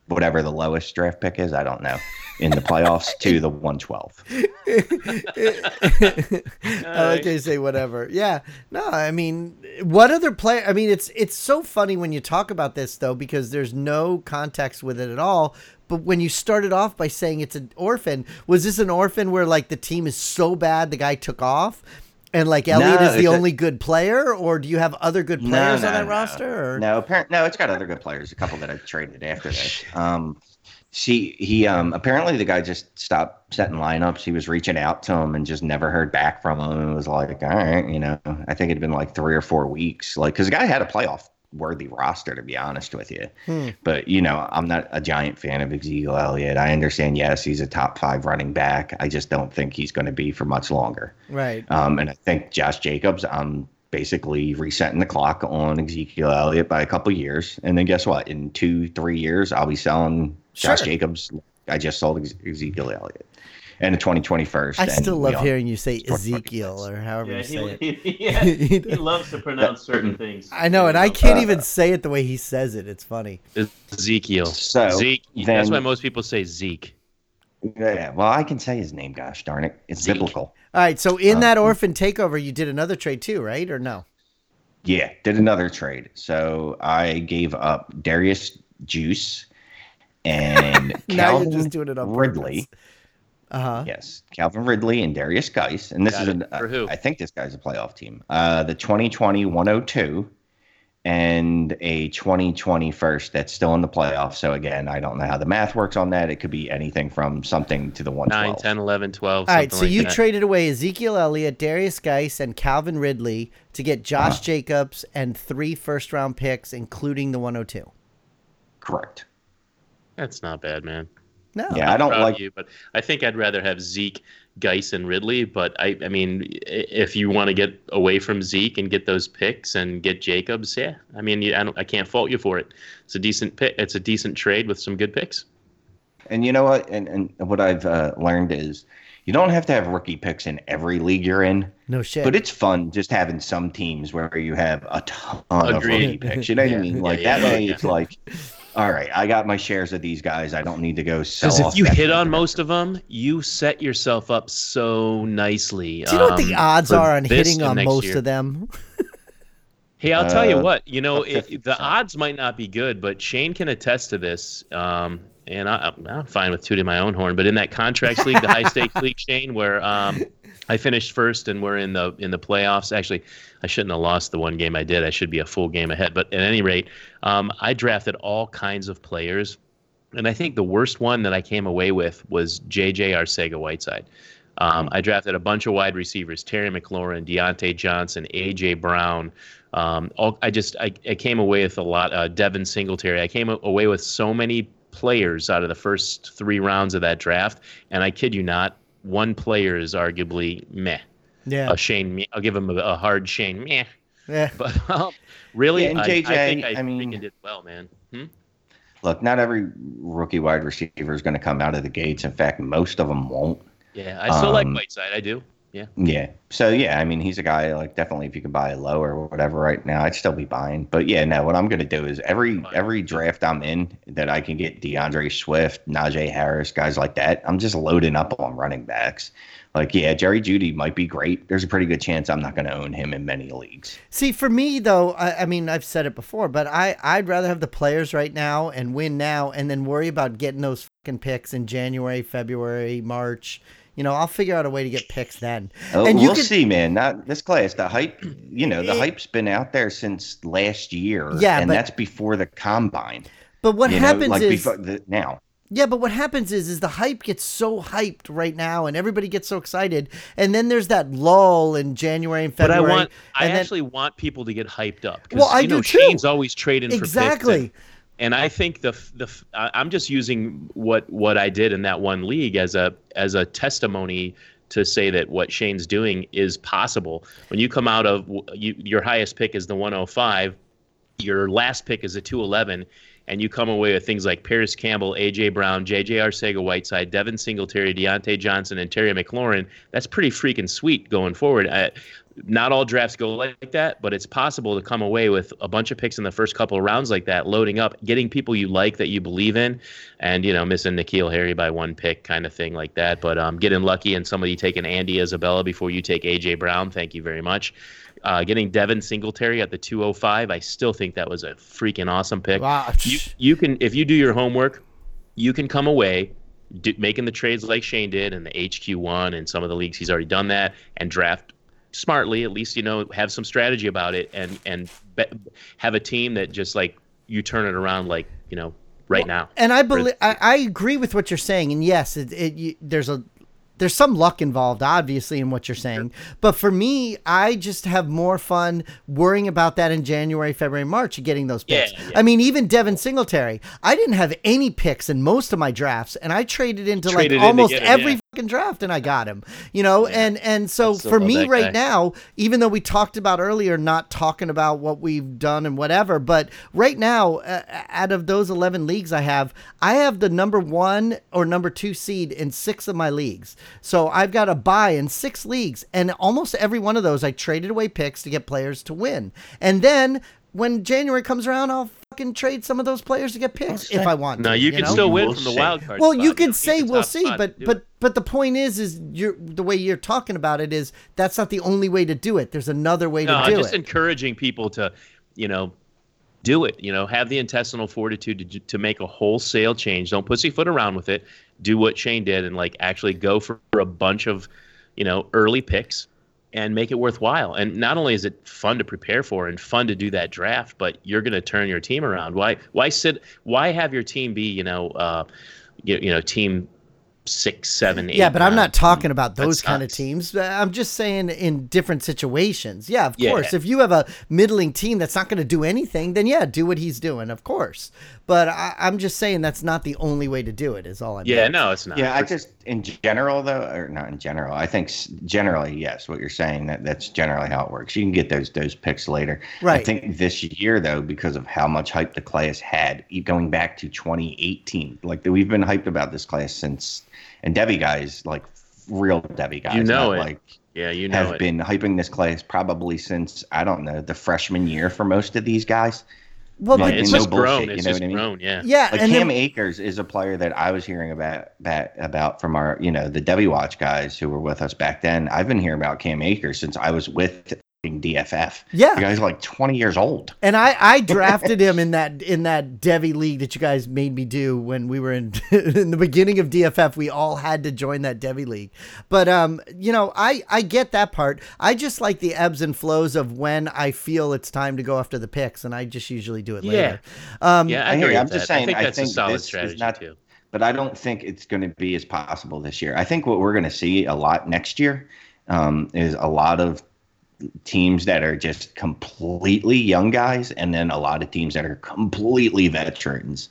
whatever the lowest draft pick is. I don't know in the playoffs [laughs] to the 112. [laughs] I like they say whatever. Yeah. No, I mean, what other player? I mean, it's it's so funny when you talk about this though because there's no context with it at all. But when you started off by saying it's an orphan, was this an orphan where like the team is so bad the guy took off? And like Elliott No, is the it's a- only good player, or do you have other good No, players on no, that no. roster? Or? No, apparent no, it's got other good players. A couple that I traded after this. Um, she he um apparently the guy just stopped setting lineups. He was reaching out to him and just never heard back from him. And was like, all right, you know, I think it'd been like three or four weeks. Like, because the guy had a playoff worthy roster to be honest with you. Hmm. But you know, I'm not a giant fan of Ezekiel Elliott. I understand. Yes, he's a top five running back. I just don't think he's going to be for much longer. Right. Um, and I think Josh Jacobs, I'm basically resetting the clock on Ezekiel Elliott by a couple years. And then guess what? In two, three years, I'll be selling Josh Jacobs. I just sold Ezekiel Elliott. And the 2021st. I still we love all- hearing you say Ezekiel or however yeah, you say it. he, [laughs] yeah, he [laughs] loves to pronounce certain things. I know, and I can't Uh, even say it the way he says it. It's funny. Ezekiel. So, Zeke. That's why most people say Zeke. Yeah, well, I can say his name, gosh darn it. It's Zeke. biblical. All right, so in Uh, that orphan takeover, you did another trade too, right? Or no? Yeah, did another trade. So I gave up Darius Juice and [laughs] now Calvin you're just doing it on Ridley. Uh huh. Yes, Calvin Ridley and Darius Guice, and this Got is it. an, For who? I think this guy's a playoff team. Uh, the 2020 102 and a 2020 first that's still in the playoffs. So again, I don't know how the math works on that. It could be anything from something to the 9, 112. 10, 11, 12. All right, so like you that. traded away Ezekiel Elliott, Darius Guice, and Calvin Ridley to get Josh Uh-huh. Jacobs and three first round picks, including the 102. Correct. That's not bad, man. No. Yeah, I don't proud like. you, but I think I'd rather have Zeke, Guice, and Ridley. But I, I mean, if you want to get away from Zeke and get those picks and get Jacobs, yeah, I mean, you, I, don't, I can't fault you for it. It's a decent pick. It's a decent trade with some good picks. And you know what? And, and what I've uh, learned is you don't have to have rookie picks in every league you're in. No shit. But it's fun just having some teams where you have a ton of Agreed. rookie picks. You know what Yeah. I mean? Like yeah, that way, yeah. it's like, all right, I got my shares of these guys. I don't need to go sell. Because if off you hit on team. most of them, you set yourself up so nicely. Do you know what the um, odds are on hitting on most year. of them? Hey, I'll tell you Uh, what. You know, it, the odds might not be good, but Shane can attest to this. Um, and I, I'm fine with tooting my own horn. But in that contracts league, the high stakes [laughs] league, Shane, where um, I finished first and we're in the in the playoffs. Actually, I shouldn't have lost the one game I did. I should be a full game ahead. But at any rate, um, I drafted all kinds of players, and I think the worst one that I came away with was J.J. Arcega Whiteside. Um, I drafted a bunch of wide receivers: Terry McLaurin, Diontae Johnson, A.J. Brown. Um, all, I just I, I came away with a lot. Uh, Devin Singletary. I came away with so many players out of the first three rounds of that draft, and I kid you not, one player is arguably meh. Yeah. A Shane, meh. I'll give him a, a hard Shane meh. Yeah. [laughs] But um, really, Yeah, and I, I JJ, think I, I mean- freaking did well, man. Hmm? Look, not every rookie wide receiver is going to come out of the gates. In fact, most of them won't. Yeah, I still like Um, Whiteside. I do. Yeah. Yeah. So yeah, I mean, he's a guy like definitely if you can buy a low or whatever right now, I'd still be buying. But yeah, no, what I'm gonna do is every Fine. every draft I'm in that I can get D'Andre Swift, Najee Harris, guys like that, I'm just loading up on running backs. Like yeah, Jerry Jeudy might be great. There's a pretty good chance I'm not gonna own him in many leagues. See, for me though, I, I mean, I've said it before, but I I'd rather have the players right now and win now, and then worry about getting those fucking picks in January, February, March. You know, I'll figure out a way to get picks then. Oh, and you we'll could- see, man. Not this class. The hype, you know, the Eh. hype's been out there since last year. Yeah, and but- that's before the combine. But what you know, happens like is before the, now. Yeah, but what happens is is the hype gets so hyped right now, and everybody gets so excited, and then there's that lull in January and February. But I February. want, I then- actually want people to get hyped up. 'cause, Well, I you know, do too. Shane's always trading for picks exactly. And- I think the the I'm just using what what I did in that one league as a as a testimony to say that what Shane's doing is possible. When you come out of you, your highest pick is the 105, your last pick is a 211, and you come away with things like Parris Campbell, AJ Brown, JJ Arcega Whiteside, Devin Singletary, Diontae Johnson, and Terry McLaurin. That's pretty freaking sweet going forward. I, not all drafts go like that, but it's possible to come away with a bunch of picks in the first couple of rounds like that, loading up, getting people you like that you believe in, and you know missing N'Keal Harry by one pick, kind of thing like that. But um, getting lucky and somebody taking Andy Isabella before you take AJ Brown, thank you very much. Uh, getting Devin Singletary at the 205, I still think that was a freaking awesome pick. Wow. You you can if you do your homework, you can come away do, making the trades like Shane did in the HQ one and some of the leagues he's already done that and draft smartly. At least you know have some strategy about it and and be, have a team that just like you turn it around like you know right now. And I believe I, I agree with what you're saying, and yes, it, it you, there's a there's some luck involved, obviously, in what you're saying. But for me, I just have more fun worrying about that in January, February, March, and getting those picks. Yeah, yeah. I mean, even Devin Singletary, I didn't have any picks in most of my drafts, and I traded into Traded like to almost him, every yeah. fucking draft, and I got him. You know, and and so for me right guy. now, even though we talked about earlier, not talking about what we've done and whatever, but right now, uh, out of those 11 leagues I have, I have the number one or number two seed in six of my leagues. So I've got a buy in six leagues, and almost every one of those I traded away picks to get players to win. And then when January comes around, I'll fucking trade some of those players to get picks if I want No, to. you, can know? still win We'll from the wild card. Well, spot. you don't can need say we'll see, but but it. but the point is, is you're the way you're talking about it is that's not the only way to do it. There's another way no, to I'm do just it. encouraging people to, you know, do it. You know, have the intestinal fortitude to to make a wholesale change. Don't pussyfoot around with it. Do what Shane did and like actually go for a bunch of, you know, early picks and make it worthwhile. And not only is it fun to prepare for and fun to do that draft, but you're going to turn your team around. Why why sit why have your team be, you know, uh you, you know, team six, seven, eight. yeah, but I'm not talking about those kind of teams. I'm just saying in different situations. Yeah, of Yeah. course. If you have a middling team that's not going to do anything, then yeah, do what he's doing, of course. But I, I'm just saying that's not the only way to do it. Is all I'm. Yeah, no, it's not. Yeah, I just in general though, or not in general. I think generally, yes, what you're saying that that's generally how it works. You can get those those picks later. Right. I think this year though, because of how much hype the class had, going back to 2018, like we've been hyped about this class since, and Devy guys, like real Devy guys, You know not it. like yeah, you know have it. been hyping this class probably since I don't know the freshman year for most of these guys. Well, Like, but, it's no just bullshit, grown. you know just what I mean? grown. Yeah. yeah, Like and Cam then, Akers is a player that I was hearing about that about from our you know the Devy Watch guys who were with us back then. I've been hearing about Cam Akers since I was with f***ing DFF. Yeah. the guy's like 20 years old. And I, I [laughs] drafted him in that in that Devy league that you guys made me do when we were in [laughs] in the beginning of DFF. We all had to join that Devy league. But um, you know, I I get that part. I just like the ebbs and flows of when I feel it's time to go after the picks, and I just usually do it Yeah. later. Um, Yeah, I I hear agree you. with I'm just that. I saying, think I think a solid this is not- too. But I don't think it's going to be as possible this year. I think what we're going to see a lot next year um, is a lot of teams that are just completely young guys, and then a lot of teams that are completely veterans.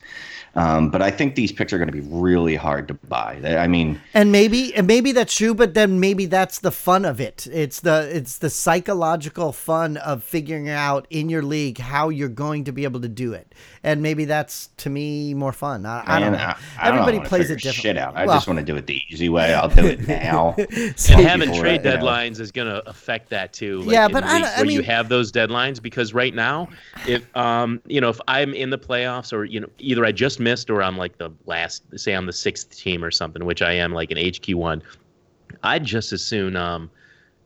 Um, but I think these picks are going to be really hard to buy. I mean, and maybe and maybe that's true but then maybe that's the fun of it it's the it's the psychological fun of figuring out in your league how you're going to be able to do it and maybe that's to me more fun i, I don't know I, I don't everybody plays figure it differently Shit out. I Well, just want to do it the easy way. [laughs] I'll do it now. [laughs] so- And having people, trade you know. deadlines is going to affect that too. Like Yeah, but I leagues don't- I where you have those deadlines because right now, if um you know if I'm in the playoffs or you know either I just missed or I'm like the last, say I'm the sixth team or something, which I am like an HQ one, I'd just as soon um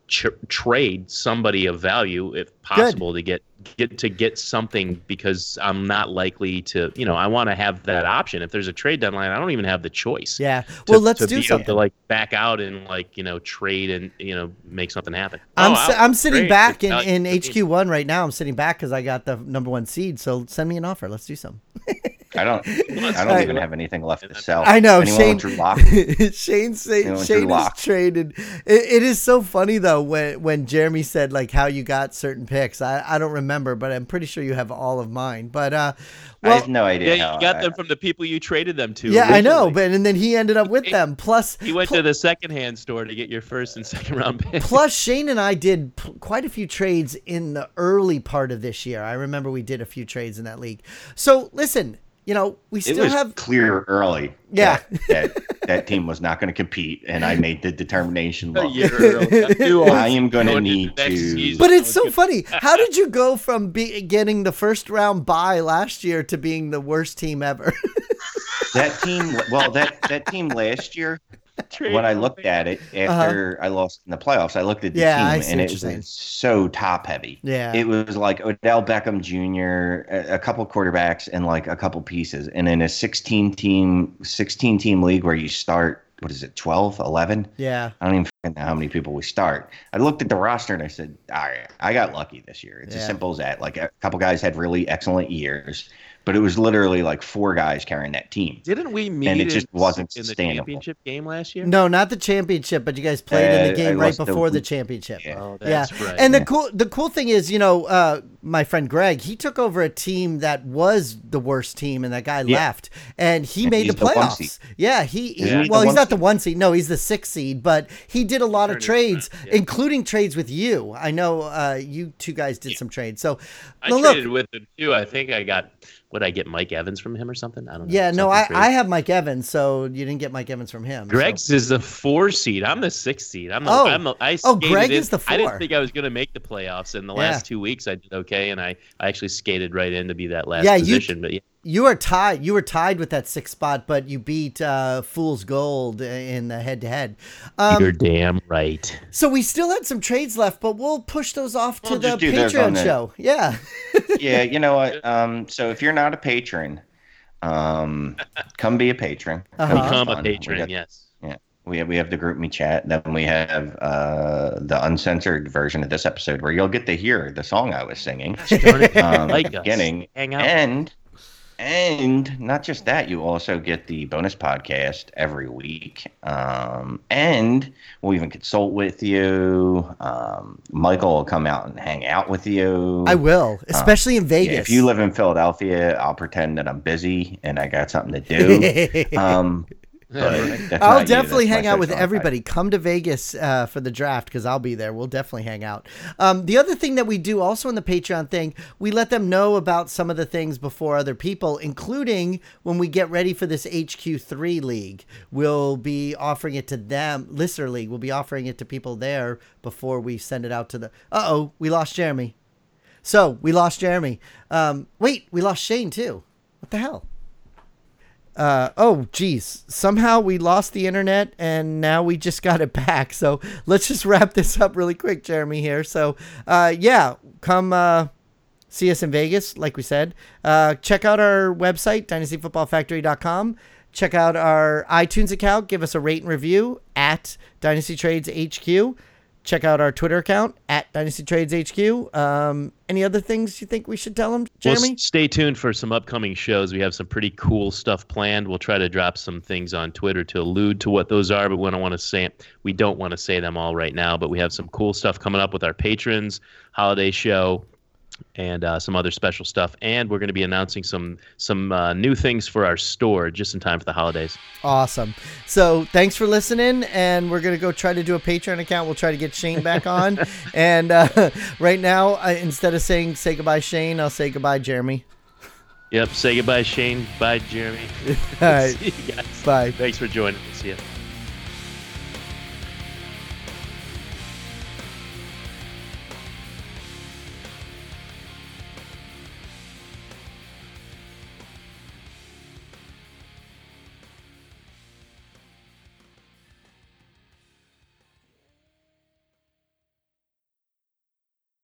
tr- trade somebody of value if possible to get get to get something because I'm not likely to you know I want to have that option. If there's a trade deadline, I don't even have the choice yeah to- well let's to do something to like back out and like you know trade and you know make something happen. I'm, Oh, si- I'm sitting trade. back in, in HQ1 right now. I'm sitting back because I got the number one seed. So send me an offer. Let's do some. [laughs] I don't. [laughs] I don't even have anything left to sell. I know Anyone Shane. want [laughs] Drew Lock? Shane Anyone Shane Drew is traded. It, it is so funny though when when Jeremy said like how you got certain picks. I, I don't remember, but I'm pretty sure you have all of mine. But uh, I have no idea. Yeah, you got I- them from the people you traded them to. yeah, I know. But and then he ended up with them. Plus, He went pl- to the secondhand store to get your first and second round pick. Plus, Shane and I did p- quite a few trades in the early part of this year. I remember we did a few trades in that league. So, listen, you know, we It still was have. clear early. Yeah. That, that that team was not going to compete, and I made the determination. a year early. [laughs] I am going to need next to. season. But it's so funny. [laughs] How did you go from be, getting the first round bye last year to being the worst team ever? [laughs] that team. Well, that that team last year. [laughs] When I looked at it after I lost in the playoffs, I looked at the Uh-huh. Yeah, team and it was saying. so top heavy. Yeah. It was like Odell Beckham Jr., a, a couple quarterbacks, and like a couple pieces. And in a 16 team 16 team league where you start, what is it, 12, 11? yeah. I don't even know how many people we start. I looked at the roster and I said, all right, I got lucky this year. It's Yeah. as simple as that. Like a couple guys had really excellent years, but it was literally like four guys carrying that team. Didn't we meet And it just in, wasn't in the sustainable. championship game last year? No, not the championship, but you guys played in Uh, the I game right lost the before the championship. Yeah. Oh, Yeah, right. and the cool the cool thing is, you know, uh, my friend Greg, he took over a team that was the worst team, and that guy Yeah. left, and he And made the he's the playoffs. yeah, he, he- Isn't he well, he's one not the one seed. No, he's the sixth seed, but he did a lot of trades, yeah. including trades with you. I know uh, you two guys did some trades. So, I no, look, traded with him too. I think I got what I get Mike Evans from him or something. I don't know. yeah, no, I, crazy. I have Mike Evans, so you didn't get Mike Evans from him. so- Greg's is the four seed. I'm the six seed. I'm the, Oh. I'm the, I Oh, Greg in- is the four. I didn't think I was going to make the playoffs. In the Yeah. last two weeks, I did okay, and I, I actually skated right in to be that last Yeah, you- position. But yeah, You are tied. You were tied with that sixth spot, but you beat uh, Fool's Gold in the head-to-head. Um, you're damn right. So we still had some trades left, but we'll push those off to We'll the just do Patreon the- show. Yeah. [laughs] yeah, you know what? Um, so if you're not a patron, um, come be a patron. Come Uh-huh. Become a patron. got- yes. We have, we have the group me chat. Then we have uh, the uncensored version of this episode where you'll get to hear the song I was singing. Darn it, Um, like beginning Hang out. And and not just that, you also get the bonus podcast every week. Um, and we'll even consult with you. Um, Michael will come out and hang out with you. I will, especially in Yeah, Vegas. if you live in Philadelphia, I'll pretend that I'm busy and I got something to do. [laughs] but I'll definitely that's hang out with social everybody. Come to Vegas uh, for the draft because I'll be there. We'll definitely hang out. Um, the other thing that we do also in the Patreon thing, we let them know about some of the things before other people, including when we get ready for this HQ3 league. We'll be offering it to them, Listener League. We'll be offering it to people there before we send it out to the. Uh oh, we lost Jeremy. So we lost Jeremy. Um, wait, we lost Shane too. What the hell? Uh, oh, geez. Somehow we lost the internet and now we just got it back. So let's just wrap this up really quick, Jeremy, here. So, uh, yeah, come uh, see us in Vegas, like we said. Uh, check out our website, dynastyfootballfactory.com. Check out our iTunes account. Give us a rate and review at Dynasty Trades HQ. Check out our Twitter account at Dynasty Trades HQ. Um, any other things you think we should tell them, Jeremy? s- stay tuned for some upcoming shows. We have some pretty cool stuff planned. We'll try to drop some things on Twitter to allude to what those are, but we don't want to say we don't want to say them all right now. But we have some cool stuff coming up with our patrons, holiday show, and uh, some other special stuff. And we're going to be announcing some some uh, new things for our store just in time for the holidays. Awesome. So thanks for listening, and we're gonna go try to do a Patreon account. We'll try to get Shane back [laughs] on. and uh, [laughs] right now, I, instead of saying say goodbye, Shane, I'll say goodbye, Jeremy. Yep. Say goodbye, Shane. Bye, Jeremy. [laughs] All right. See you guys. Bye. Thanks for joining us. Yeah.